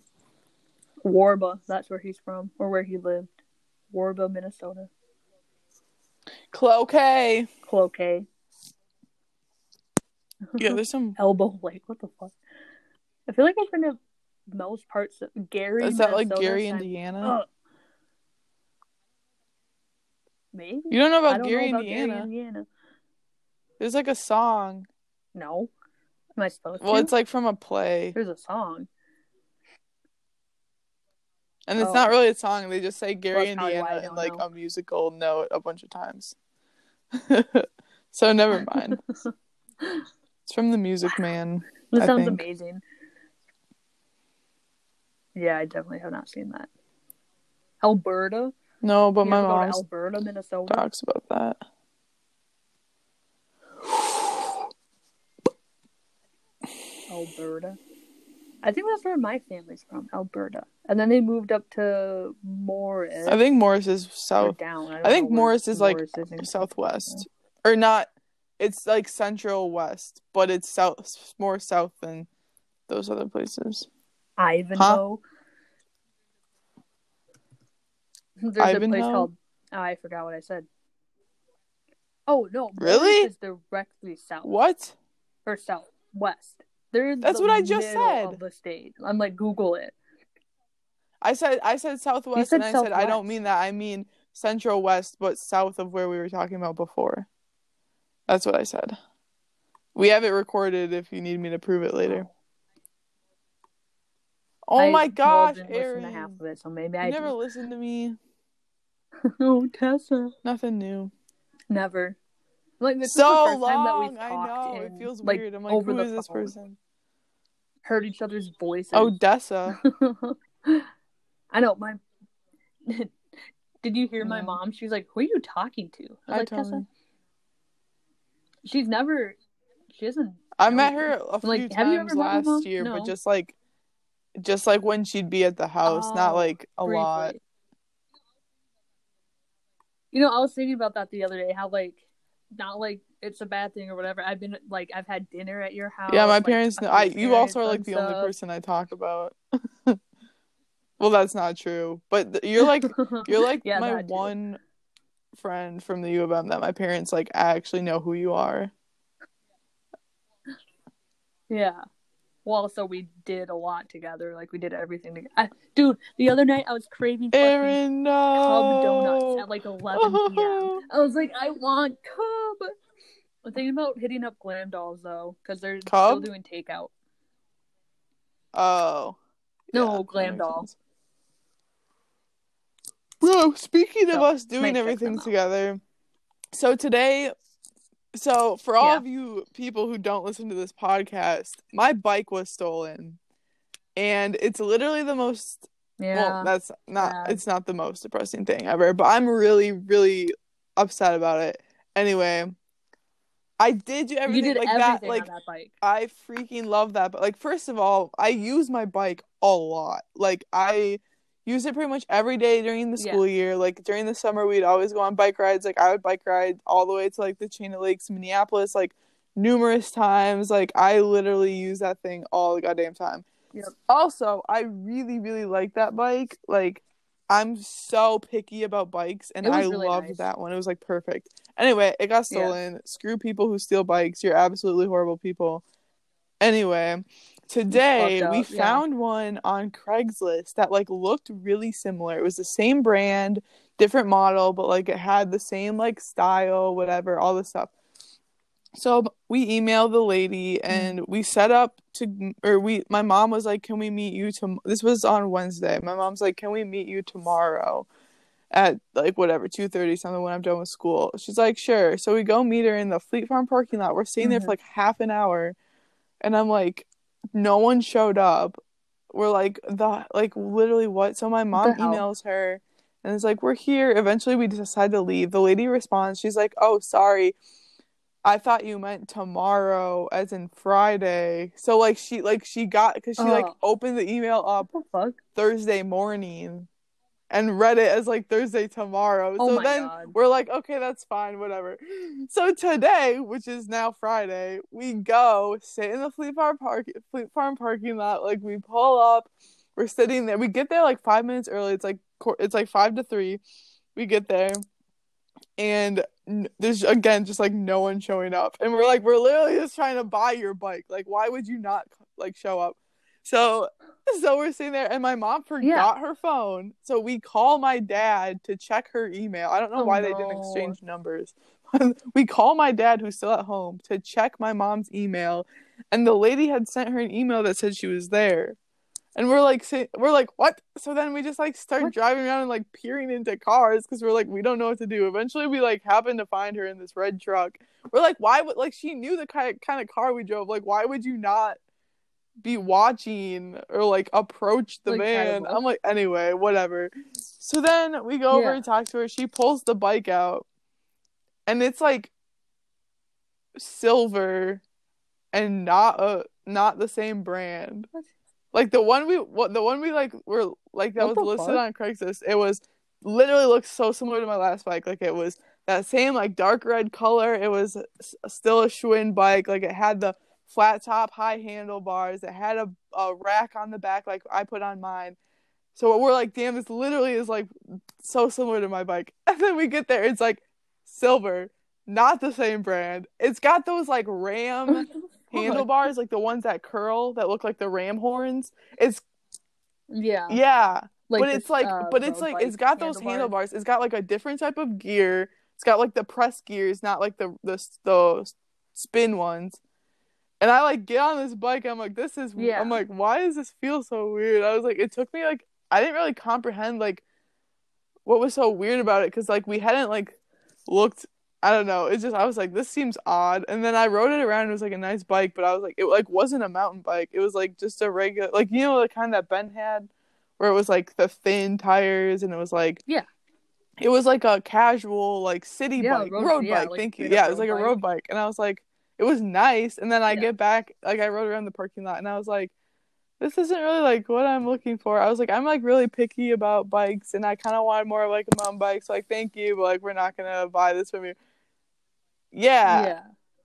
Warba, that's where he's from, or where he lived. Warba, Minnesota. Cloquet. Cloquet. Yeah, there's some. Elbow Lake. What the fuck? I feel like I've been to most parts of Gary. Is that like Gary, Indiana? Maybe. You don't know about don't Gary, know about Indiana? Gary, Indiana. There's like a song. No. Am I supposed Well, to? it's like from a play, There's a song. and it's Oh. not really a song. They just say Gary, that's probably why I Indiana, in like know. a musical note a bunch of times. so never mind. It's from the Music Man. That I sounds think. amazing. Yeah, I definitely have not seen that. Alberta. No, but You my ever go to mom Alberta, Minnesota. talks about that. Alberta. I think that's where my family's from, Alberta. And then they moved up to Morris. I think Morris is or south, down. I, I think Morris is, like, is southwest, or not. It's like central west, but it's south, more south than those other places. Ivanhoe. There's a place called. Oh, I forgot what I said. Oh no! Really? Is directly south What? or southwest. There's That's the what I just said. Of the state. I'm like Google it. I said I said southwest, said and I said I don't mean that. I mean central west, but south of where we were talking about before. That's what I said. We have it recorded if you need me to prove it later. Oh I my gosh, Aaron! half of it, so maybe You I never do. listened to me. oh, Tessa. Nothing new. Never. Like this so is the first time that we've long. I talked know it feels like, weird. I'm like, over who is this phone. person? Heard each other's voices. Oh, Dessa. I know my. Did you hear my mom? She's like, "Who are you talking to?" I I like, Tessa. She's never. She hasn't. I met her a few Like, times ever met my last year, No. but just like, just like when she'd be at the house, not Oh, like a lot. You know, I was thinking about that the other day. How like, not like it's a bad thing or whatever. I've been like, I've had dinner at your house. Yeah, my like, parents know. I you also are like the only person I talk about. well, that's not true, but th- you're like you're like Yeah, my one friend from the U of M that my parents like I actually know who you are. Yeah. Well, so we did a lot together. Like we did everything together. I, dude, the other night I was craving Aaron, no. Cub donuts at like 11 p.m. I was like, I want Cub. I'm thinking about hitting up Glam Dolls though, because they're Cub? still doing takeout. Oh. No, that Glam Dolls. Bro, speaking of us doing everything together, so today, so for all Yeah. of you people who don't listen to this podcast, my bike was stolen, and it's literally the most. Yeah. Well, that's not. sad. It's not the most depressing thing ever, but I'm really, really upset about it. Anyway, I did do you everything did like everything that. Like that bike. I freaking love that. But like, first of all, I use my bike a lot. Like I use it pretty much every day during the Yeah. school year. Like during the summer, we'd always go on bike rides. Like I would bike ride all the way to like the Chain of Lakes, Minneapolis, like numerous times. Like I literally use that thing all the goddamn time. Yep. Also, I really, really like that bike. Like I'm so picky about bikes, and I really loved nice. that one. It was like perfect. Anyway, it got Yeah. stolen. Screw people who steal bikes. You're absolutely horrible people. Anyway, today we up, yeah. found one on Craigslist that like looked really similar. It was the same brand, different model, but like it had the same like style, whatever, all this stuff. So we emailed the lady Mm-hmm. and we set up to or we my mom was like, "Can we meet you to This was on Wednesday. My mom's like, "Can we meet you tomorrow?" at like whatever 2:30 something when I'm done with school. She's like, "Sure." So we go meet her in the Fleet Farm parking lot. We're staying there Mhm. for like half an hour. And I'm like, no one showed up. We're like the like literally what? So my mom emails her and it's like, "We're here." Eventually we decide to leave. The lady responds. She's like, "Oh, sorry. I thought you meant tomorrow, as in Friday. So like she like she got because she like Oh. opened the email up the fuck? Thursday morning and read it as like Thursday tomorrow. Oh so then God. we're like, okay, that's fine, whatever. So today, which is now Friday, we go sit in the Fleet Farm park Fleet Farm parking lot. Like we pull up, we're sitting there. We get there like five minutes early. It's like it's like five to three. We get there, and there's again just like no one showing up, and we're like, we're literally just trying to buy your bike. Like, why would you not like show up? So so we're sitting there and my mom forgot her phone. So we call my dad to check her email. I don't know Oh, why they didn't exchange numbers. we call my dad who's still at home to check my mom's email and the lady had sent her an email that said she was there. And we're like we're like what? So then we just like start What? driving around and like peering into cars cuz we're like we don't know what to do. Eventually we like happen to find her in this red truck. We're like why would like she knew the kind kind of car we drove. Like why would you not be watching or like approach the Like, van. I'm like, anyway, whatever. So then we go over and talk to her. She pulls the bike out, and it's like silver and not a not the same brand. What? Like the one we what the one we like were like that What was listed fuck? on Craigslist. It was literally looks so similar to my last bike. Like it was that same like dark red color. It was still a Schwinn bike. Like it had the flat top, high handlebars. It had a, a rack on the back like I put on mine. So we're like, damn, this literally is like so similar to my bike. And then we get there, it's like silver, not the same brand. It's got those like ram fuck? handlebars, like the ones that curl that look like the ram horns. It's Yeah. yeah, Like but this, it's like, uh, but it's like it's got those handlebars. It's got like a different type of gear. It's got like the press gears, not like the the the spin ones. And I like get on this bike. I'm like, this is. Yeah. I'm like, why does this feel so weird? I was like, it took me like I didn't really comprehend like what was so weird about it because like we hadn't like looked. I don't know. It's just I was like, this seems odd. And then I rode it around. It was like a nice bike, but I was like, it like wasn't a mountain bike. It was like just a regular, like you know, the kind that Ben had, where it was like the thin tires and it was like Yeah. it was like a casual like city Yeah, bike, road- road, yeah, bike. like Thank you. Yeah, it was like a road bike, and I was like, it was nice. And then I Yeah. get back, like I rode around the parking lot, and I was like, this isn't really like what I'm looking for. I was like, I'm like really picky about bikes, and I kind of wanted more of like a mountain bike. So like, thank you, but like we're not gonna buy this from you. Yeah. Yeah.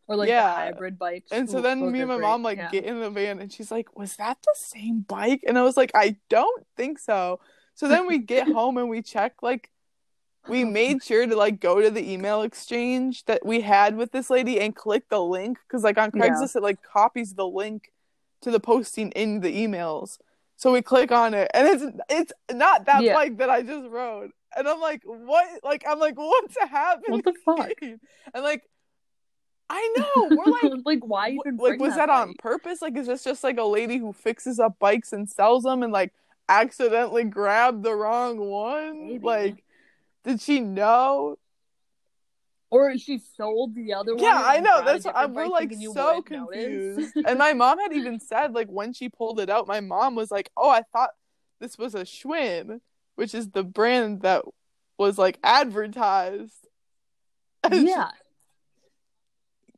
Or like Yeah. hybrid bikes. And so then me and my great. mom like Yeah. get in the van and she's like, "Was that the same bike?" And I was like, "I don't think so." So then we get home and we check like we made sure to like go to the email exchange that we had with this lady and click the link cuz like on Yeah. Craigslist it like copies the link to the posting in the emails. So we click on it and it's it's not that Yeah. bike that I just rode. And I'm like, "What?" Like I'm like, "What's happening?" What the fuck? And like I know. We're like like why Wh- even like was that, on purpose like is this just like a lady who fixes up bikes and sells them and like accidentally grabbed the wrong one Maybe. like did she know? Or she sold the other one. yeah i know. that's I, we're like so confused. And my mom had even said like when she pulled it out my mom was like oh i thought this was a schwinn which is the brand that was like advertised. Yeah,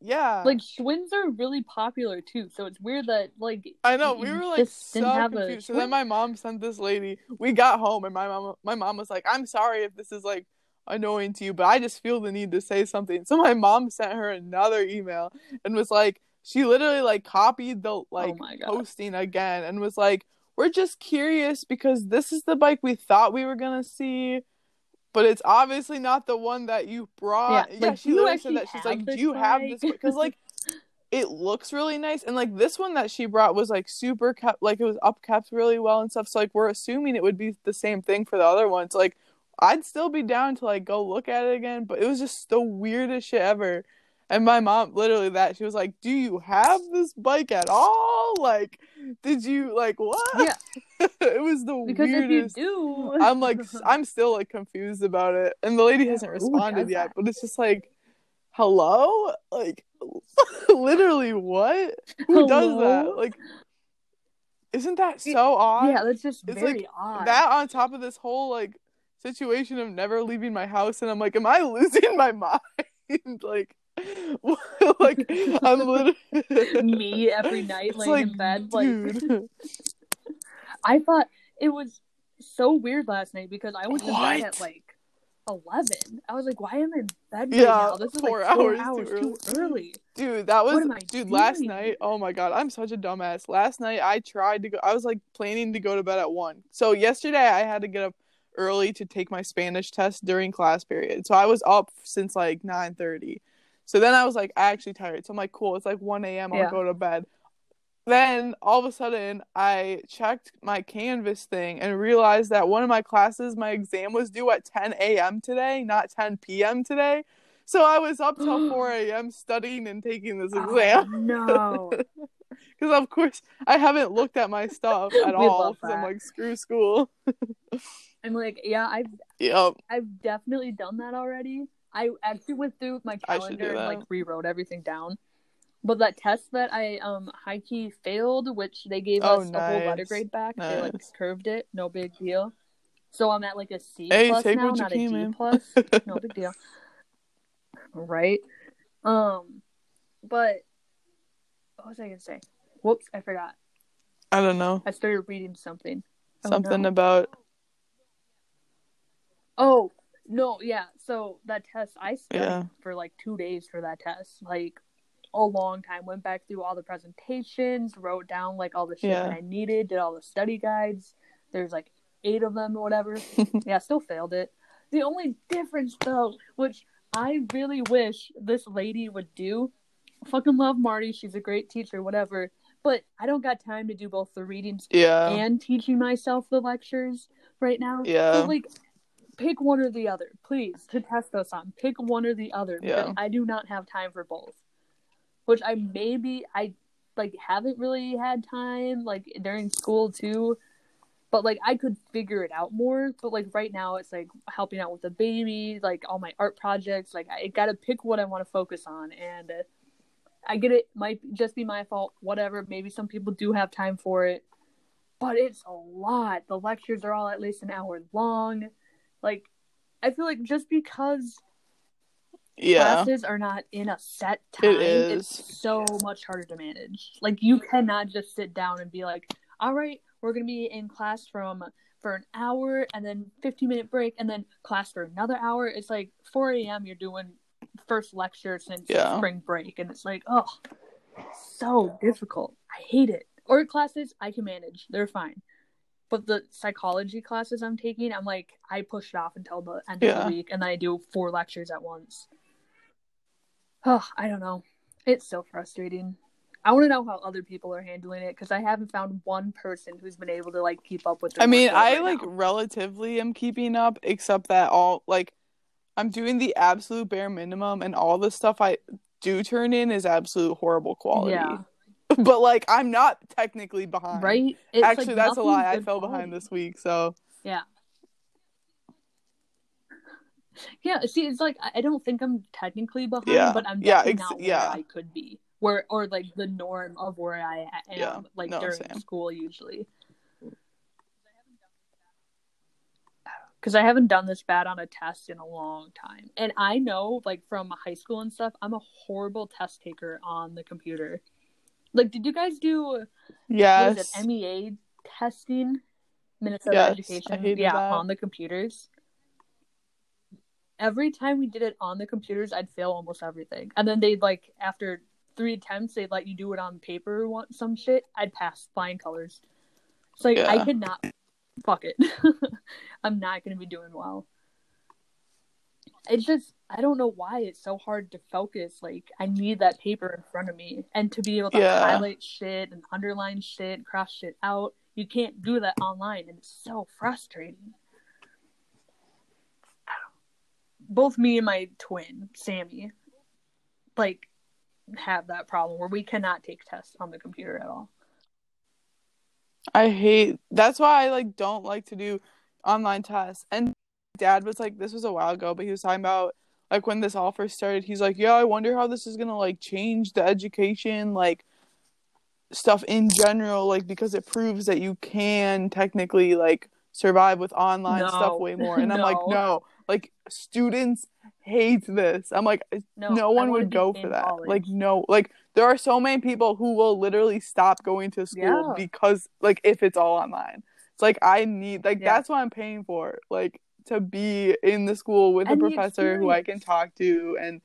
yeah like Schwinns are really popular too. So it's weird that like I know we were like so didn't have a confused. So then my mom sent this lady. We got home and my mom, my mom was like, "I'm sorry if this is like annoying to you, but I just feel the need to say something." So my mom sent her another email and was like, she literally like copied the oh like Oh my God. posting again and was like, "We're just curious because this is the bike we thought we were gonna see." But it's obviously not the one that you brought. Yeah, Yeah, like, she literally said that. She's like, "Do you have this?" Because like it looks really nice and like this one that she brought was like super kept like it was upkept really well and stuff so like we're assuming it would be the same thing for the other ones like i'd still be down to like go look at it again but it was just the weirdest shit ever and my mom literally that she was like do you have this bike at all? Like did you like what? Yeah. it was the because weirdest if you do, i'm like I'm still like confused about it. And the lady hasn't responded yet that? but it's just like hello? Like literally what? Who does that? Like isn't that so odd? Yeah, that's just It's very like odd. that on top of this whole like situation of never leaving my house and i'm like am i losing my mind? Like like I'm literally Me every night laying in bed, like. I thought it was so weird last night because I went to bed at like eleven. I was like, why am I in bed right Yeah, now? This is four like four hours hours, too too early. Dude, that was What am I dude. Last night, oh my god, I'm such a dumbass. Last night, I tried to go. I was like planning to go to bed at one. So yesterday, I had to get up early to take my Spanish test during class period. So I was up since like nine thirty. So then I was like, I actually tired. So I'm like, cool. It's like one a.m. I'll Yeah. go to bed. Then all of a sudden, I checked my Canvas thing and realized that one of my classes, my exam was due at 10 a.m. today, not 10 p.m. today. So I was up till 4 a.m. studying and taking this Oh, exam. no. Because of course I haven't looked at my stuff at all. Because I'm like, screw school. I'm like, yeah, I've Yep. I've definitely done that already. I actually went through my I should do calendar and like rewrote everything down. But that test that I um high key failed, which they gave Oh, us a whole letter grade back. They like curved it, no big deal. So I'm at like a C Hey, plus now, not can, a D man. plus. no big deal. Right? Um but what was I gonna say? Whoops, I forgot. I don't know. I started reading something. Oh, Something no. about Oh no, yeah. So that test, I studied Yeah. for like two days for that test, like a long time. Went back through all the presentations, wrote down like all the shit Yeah. that I needed, did all the study guides. There's like eight of them or whatever. yeah, still failed it. The only difference though, which I really wish this lady would do, fucking love Marty. She's a great teacher, whatever. But I don't got time to do both the readings yeah. and teaching myself the lectures right now. Yeah. So like pick one or the other, please, to test us on. Pick one or the other. Yeah. I do not have time for both. Which I maybe I like haven't really had time, like during school too. But like I could figure it out more. But like right now it's like helping out with the baby, like all my art projects. Like I gotta pick what I want to focus on and I get it might just be my fault, whatever. Maybe some people do have time for it, but it's a lot. The lectures are all at least an hour long. Like, I feel like just because yeah. classes are not in a set time, It is. it's so much harder to manage. Like, you cannot just sit down and be like, all right, we're going to be in class from for an hour and then 15 minute break and then class for another hour. It's like 4 a.m. You're doing first lecture since Yeah. spring break, and it's like, oh, so difficult. I hate it. Or classes I can manage; they're fine. But the psychology classes I'm taking, I'm like, I push it off until the end of the week, and then I do four lectures at once. Oh, I don't know. It's so frustrating. I want to know how other people are handling it because I haven't found one person who's been able to like keep up with. I mean, I right like now. relatively am keeping up, except that all like I'm doing the absolute bare minimum, and all the stuff I do turn in is absolute horrible quality. Yeah. but like I'm not technically behind. right. It's, like, Actually, that's a lie. I fell behind this week, so Yeah. Yeah, see, it's like I don't think I'm technically behind, Yeah. but I'm Yeah, ex- not yeah. where I could be, where or like the norm of where I am, Yeah. like No, during same. school usually. Because I haven't done this bad on a test in a long time, and I know, like from high school and stuff, I'm a horrible test taker on the computer. Like, did you guys do yes. it MEA testing? Minnesota Yes, I Education, yeah, that. on the computers. Every time we did it on the computers, I'd fail almost everything, and then they'd like after three attempts, they'd let you do it on paper or want some shit. I'd pass flying colors. It's like I Yeah. could not. Fuck it. I'm not gonna be doing well. It's just I don't know why it's so hard to focus. Like I need that paper in front of me and to be able to Yeah. highlight shit and underline shit, and cross shit out. You can't do that online, and it's so frustrating. Both me and my twin, Sammy, like have that problem where we cannot take tests on the computer at all. I hate that's why I like don't like to do online tests. And dad was like this was a while ago, but he was talking about like when this all first started, he's like, Yeah, I wonder how this is gonna like change the education, like stuff in general, like because it proves that you can technically like survive with online No. stuff way more. And I'm like, No. no. Like students hate this. I'm like, No, no, one would go for that. college. Like, no, like there are so many people who will literally stop going to school Yeah. because, like, if it's all online. It's like I need, like, Yeah. that's what I'm paying for. Like, to be in the school with And a professor who I can talk to and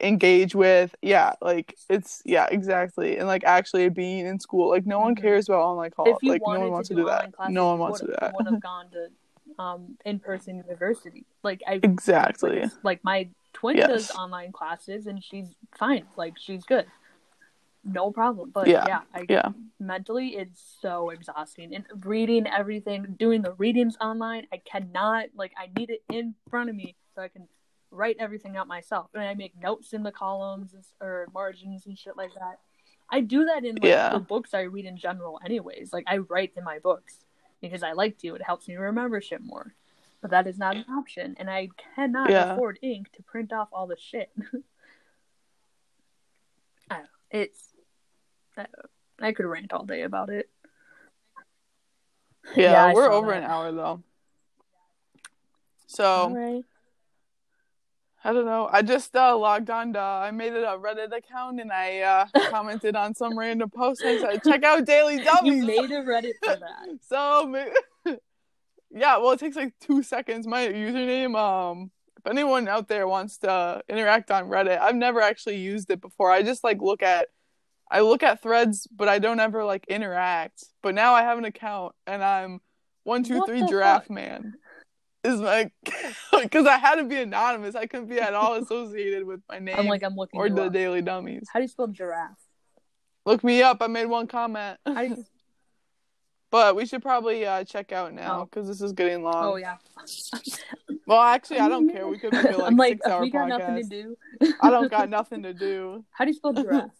engage with. Yeah, like it's yeah, exactly. And like actually being in school. Like no one Mhm. cares about online college. Like no one wants to do do that. classes, No one wants to do that. Would have gone to um in-person university. Like I Exactly. like, like my twin Yes. does online classes and she's fine. Like she's good. No problem. But Yeah. yeah, I Yeah. mentally it's so exhausting. And reading everything, doing the readings online, I cannot like I need it in front of me so I can write everything out myself. And I make notes in the columns or margins and shit like that. I do that in like Yeah. the books I read in general anyways. Like I write in my books because I like to. It helps me remember shit more. But that is not an option and I cannot Yeah. afford ink to print off all the shit. I don't know. It's I. I could rant all day about it. Yeah, Yeah, we're over that. an hour though. So right. I don't know. I just uh, logged on to I made it a Reddit account and I uh, commented on some random post. I said, check out Daily You Dummies. made a Reddit for that. So yeah, well, it takes like two seconds. My username. Um, if anyone out there wants to interact on Reddit, I've never actually used it before. I just like look at, I look at threads, but I don't ever like interact. But now I have an account, and I'm one two What three giraffe fuck? man. Is my because I had to be anonymous. I couldn't be at all associated with my name I'm like I'm looking or the up. Daily Dummies. How do you spell giraffe? Look me up. I made one comment. You... But we should probably uh, check out now Oh. because this is getting long. Oh yeah. Well, actually, I don't care. We could make it like I'm like six hour we got podcast. nothing to do. I don't got nothing to do. How do you spell giraffe?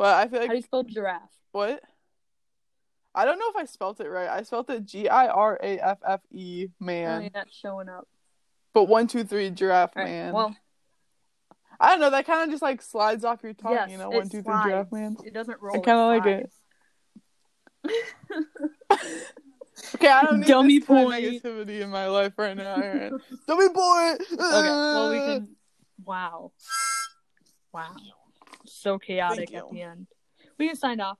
But I feel How do you spell giraffe? what? I don't know if I spelt it right. I spelt it G I R A F F E Oh, man. you're not showing up. But one two three giraffe All right, man. Well, I don't know. That kind of just like slides off your tongue. yes, you know, it one two three giraffe man. It doesn't roll. I kind of like it. Okay, I don't need Dummy this kind of point. negativity in my life right now. All right. Dummy point. Okay. Well, we can. Wow. Wow. So chaotic at the end. We can sign off.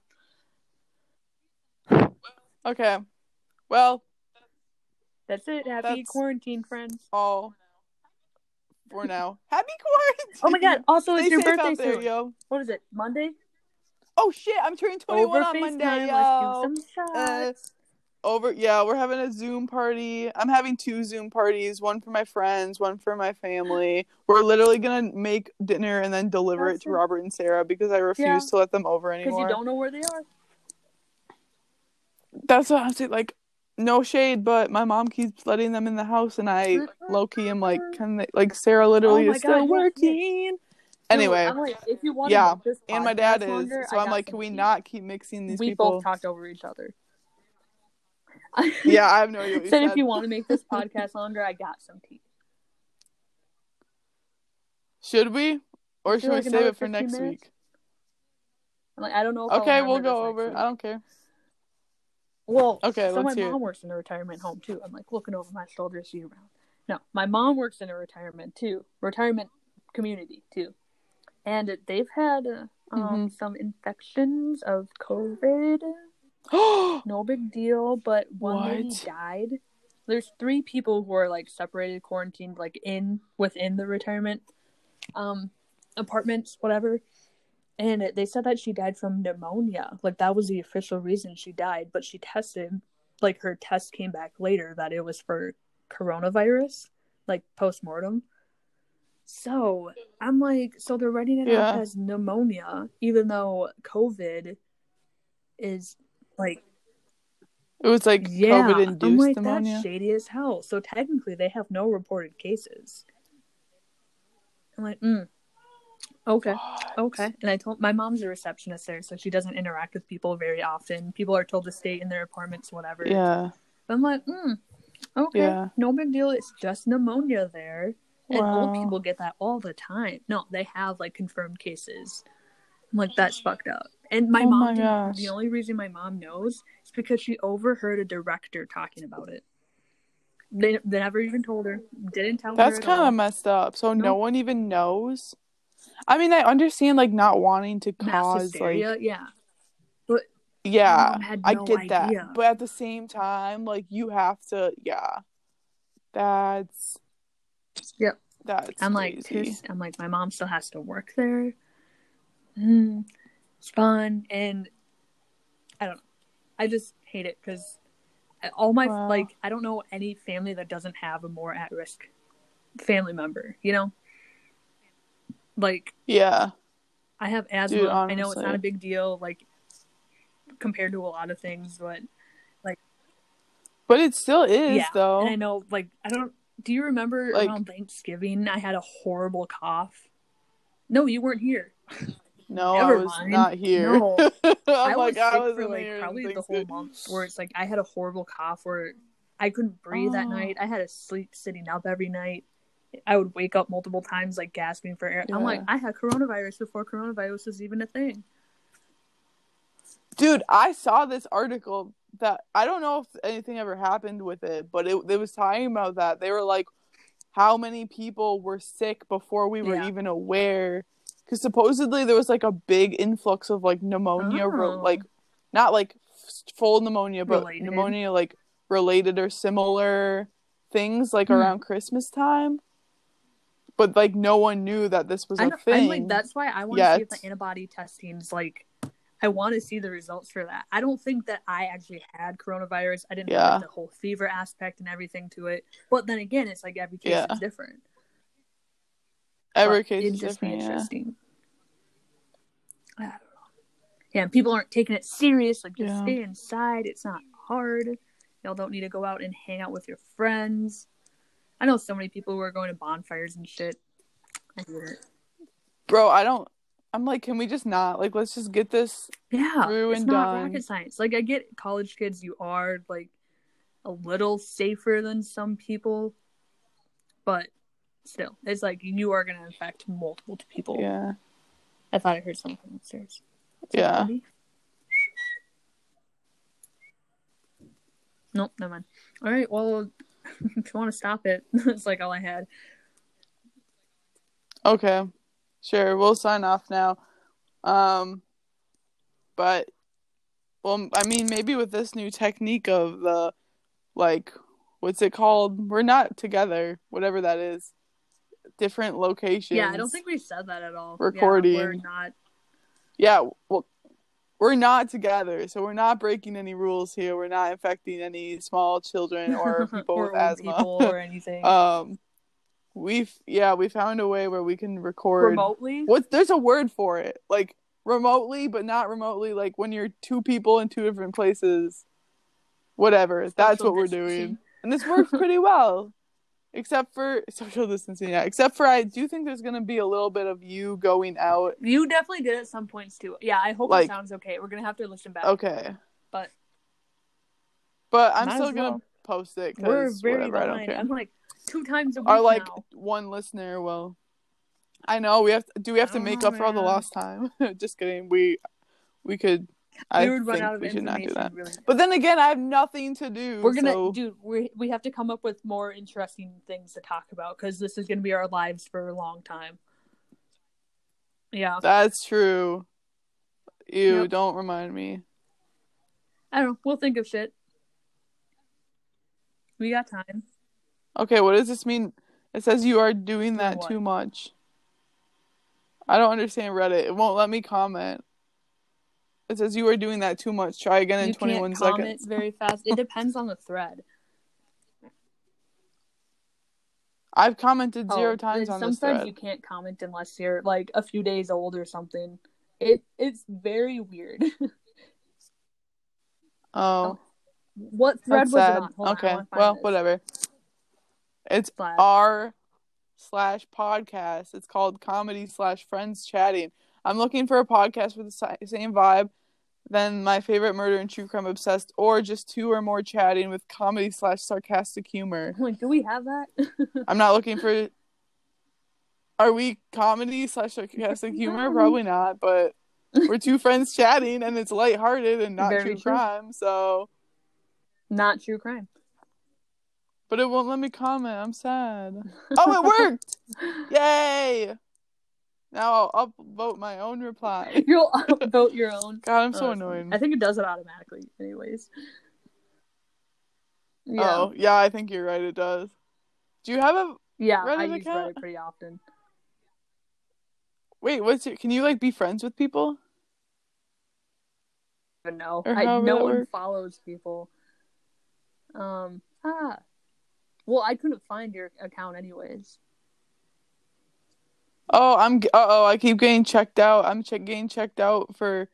Okay. Well, That's it. Happy That's- quarantine, friends. all for now. Happy quarantine. Oh my god! Also, it's Stay your birthday there, soon. yo. What is it? Monday? Oh shit! I'm turning 21 Over on FaceTime. Monday, yo. Let's do some Uh, shots. Over yeah we're having a zoom party i'm having two zoom parties one for my friends one for my family we're literally gonna make dinner and then deliver That's it to it. robert and sarah because i refuse Yeah. to let them over anymore Because you don't know where they are. that's what i'm saying like no shade but my mom keeps letting them in the house and i low-key am like can they like sarah literally Oh is still God, yes, working anyway I'm like, if you want yeah, and my dad is longer, so i'm like can we not keep mixing these we people both talked over each other. Yeah i have no idea Said if you want to make this podcast longer, I got some tea. should we or Should should we like save it for next minutes? week I'm like, I don't know. Okay we'll go over next i don't care Well, Okay, so my let's hear it. mom works in a retirement home too. I'm like looking over my shoulders year round. No, my mom works in a retirement too, retirement community too, and they've had uh, um, Mhm. some infections of COVID. No big deal, but one lady died. There's three people who are like separated, quarantined, like in within the retirement um apartments, whatever. And it- they said that she died from pneumonia. Like that was the official reason she died, but she tested like her test came back later that it was for coronavirus, like post mortem. So I'm like, so they're writing it Yeah. up as pneumonia, even though COVID is like It was like yeah, COVID I'm induced like pneumonia. that's shady as hell. So technically, they have no reported cases. I'm like, mm, okay, okay. And I told my mom's a receptionist there, so she doesn't interact with people very often. People are told to stay in their apartments, whatever. Yeah. I'm like, mm, okay, Yeah. no big deal. It's just pneumonia there, and old people get that all the time. No, they have like confirmed cases. I'm like, that's fucked up. And my Oh mom, my the only reason my mom knows is because she overheard a director talking about it. They, they never even told her. Didn't tell That's her. at kind of messed up. So no one even knows. I mean, I understand like not wanting to cause hysteria. like yeah. yeah, Mom had I no get that. But at the same time, like you have to yeah. That's Yep. That's I'm like crazy. pissed. I'm like, my mom still has to work there. Mm, it's fun, and I don't. know. I just hate it because all my Wow. like, I don't know any family that doesn't have a more at risk family member. You know, like Yeah. I have asthma. Dude, I know it's not a big deal, like compared to a lot of things, but like, But it still is yeah. though. And I know, like, I don't. Do you remember Like- around Thanksgiving? I had a horrible cough. No, you weren't here. No, I was mind. not here. No. I'm I like was I sick was for like probably the whole month, where it's like I had a horrible cough, where I couldn't breathe at Oh. night. I had to sleep sitting up every night. I would wake up multiple times, like gasping for air. I'm like, I had coronavirus before coronavirus was even a thing. Dude, I saw this article that I don't know if anything ever happened with it, but it, it was talking about that. They were like, how many people were sick before we were Yeah. even aware? Because supposedly there was like a big influx of like pneumonia, Oh. like not like f- full pneumonia, but Related. pneumonia like related or similar things like Hmm. around Christmas time. But like no one knew that this was I a thing. I'm like, that's why I want to Yeah, see if the antibody testing's like. I want to see the results for that. I don't think that I actually had coronavirus. I didn't have like, the whole fever aspect and everything to it. But then again, it's like every case Yeah. is different. Every case it'd is just be. Yeah. interesting. I don't know. Yeah, and people aren't taking it serious. Like, just Yeah. stay inside. It's not hard. Y'all don't need to go out and hang out with your friends. I know so many people who are going to bonfires and shit. I. Bro, I don't. I'm like, can we just not? Like, let's just get this. Yeah, Through it's and not done. rocket science. Like, I get college kids. You are like a little safer than some people, but still, it's like you are gonna infect multiple people. Yeah. I thought I heard something upstairs. Is that Yeah. Nope, never mind. All right, well, if you want to stop it, it's like all I had. Okay. Sure. We'll sign off now. Um, but, well, I mean, maybe with this new technique of the, like, what's it called? We're not together, whatever that is. Different locations. Yeah, I don't think we said that at all. Recording. Yeah, we're not. Yeah, well, we're not together, so we're not breaking any rules here. We're not infecting any small children or people or with asthma. people or anything. um, we've yeah, we found a way where we can record. Remotely. What? There's a word for it, like remotely, but not remotely. Like when you're two people in two different places. Whatever. That's Social what we're doing, and this works pretty well. Except for social distancing, yeah. Except for I do think there's gonna be a little bit of you going out. You definitely did at some points too. Yeah, I hope Like- it sounds okay. We're gonna have to listen back. Okay. But- But I'm Might still gonna well. post it We're because very whatever. I don't care. I'm like two times a week Our like now. one listener will. I know we have. To, do we have to oh, make know, up for all the lost time? Just kidding. We we could. I we would run out of we should not do that. Really. But then again, I have nothing to do. We're gonna, so- dude. We we have to come up with more interesting things to talk about because this is gonna be our lives for a long time. Yeah, That's true. You Yep. don't remind me. I don't know. We'll think of shit. We got time. Okay, what does this mean? It says you are doing that what? too much. I don't understand Reddit. It won't let me comment. It says you are doing that too much. Try again in you 21 can't comment seconds. very fast. It depends on the thread. I've commented oh, zero Oh, times on this thread. you can't comment unless you're like a few days old or something. It it's very weird. Oh. oh, what thread was sad. it on? On, okay, wanna well, this. whatever. It's Slash. r slash podcast. It's called comedy slash friends chatting. I'm looking for a podcast with the same vibe than my favorite murder and true crime obsessed, or just two or more chatting with comedy slash sarcastic humor. Like, do we have that? I'm not looking for. Are we comedy slash sarcastic humor? Probably not, but we're two friends chatting and it's lighthearted and not Very true true. crime. So Not true crime. But it won't let me comment. I'm sad. Oh, it worked! Yay! Now I'll upvote my own reply. You'll vote your own. God, I'm so Oh, funny. I think it does it automatically, anyways. Yeah. Oh, yeah, I think you're right. It does. Do you have a yeah, I use account? Reddit pretty often. wait? What's it? Can you like be friends with people? even know. I, no one works. follows people. Um. Ah. Well, I couldn't find your account anyways. Oh, I'm. Uh oh, I keep getting checked out. I'm check getting checked out for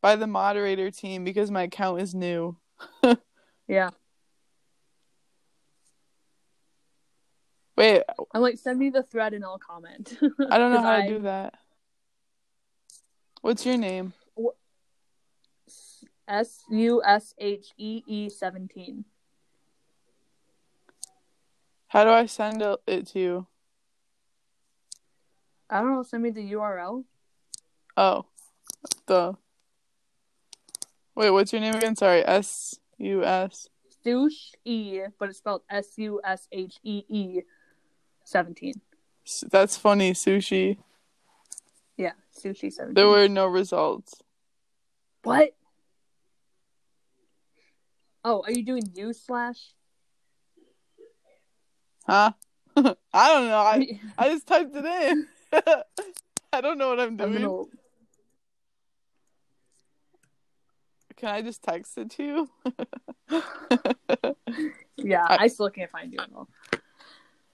by the moderator team because my account is new. Yeah. Wait, I'm like, send me the thread and I'll comment. I don't know how to do that. What's your name? S U S H E E seventeen. How do I send it to you? I don't know. Send me the URL. Oh, the. Wait, what's your name again? Sorry, S U S. Sush E, but it's spelled S U S H E E seventeen. That's funny, sushi. Yeah, sushi seventeen. There were no results. What? Oh, are you doing u slash? Huh? I don't know. I I just typed it in. I don't know what I'm doing. gonna. Can I just text it to you? Yeah, I- I still can't find you.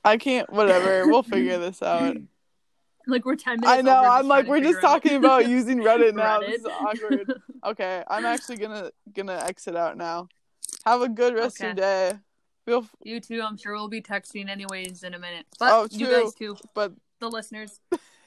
I can't. Whatever. We'll figure this out. Like we're ten minutes. I know. I'm like, we're just figure out- talking about using Reddit now. Reddit. This is awkward. Okay, I'm actually gonna gonna exit out now. Have a good rest of your day. Feel, f- You too. I'm sure we'll be texting anyways in a minute. But Oh, you guys too, but the listeners.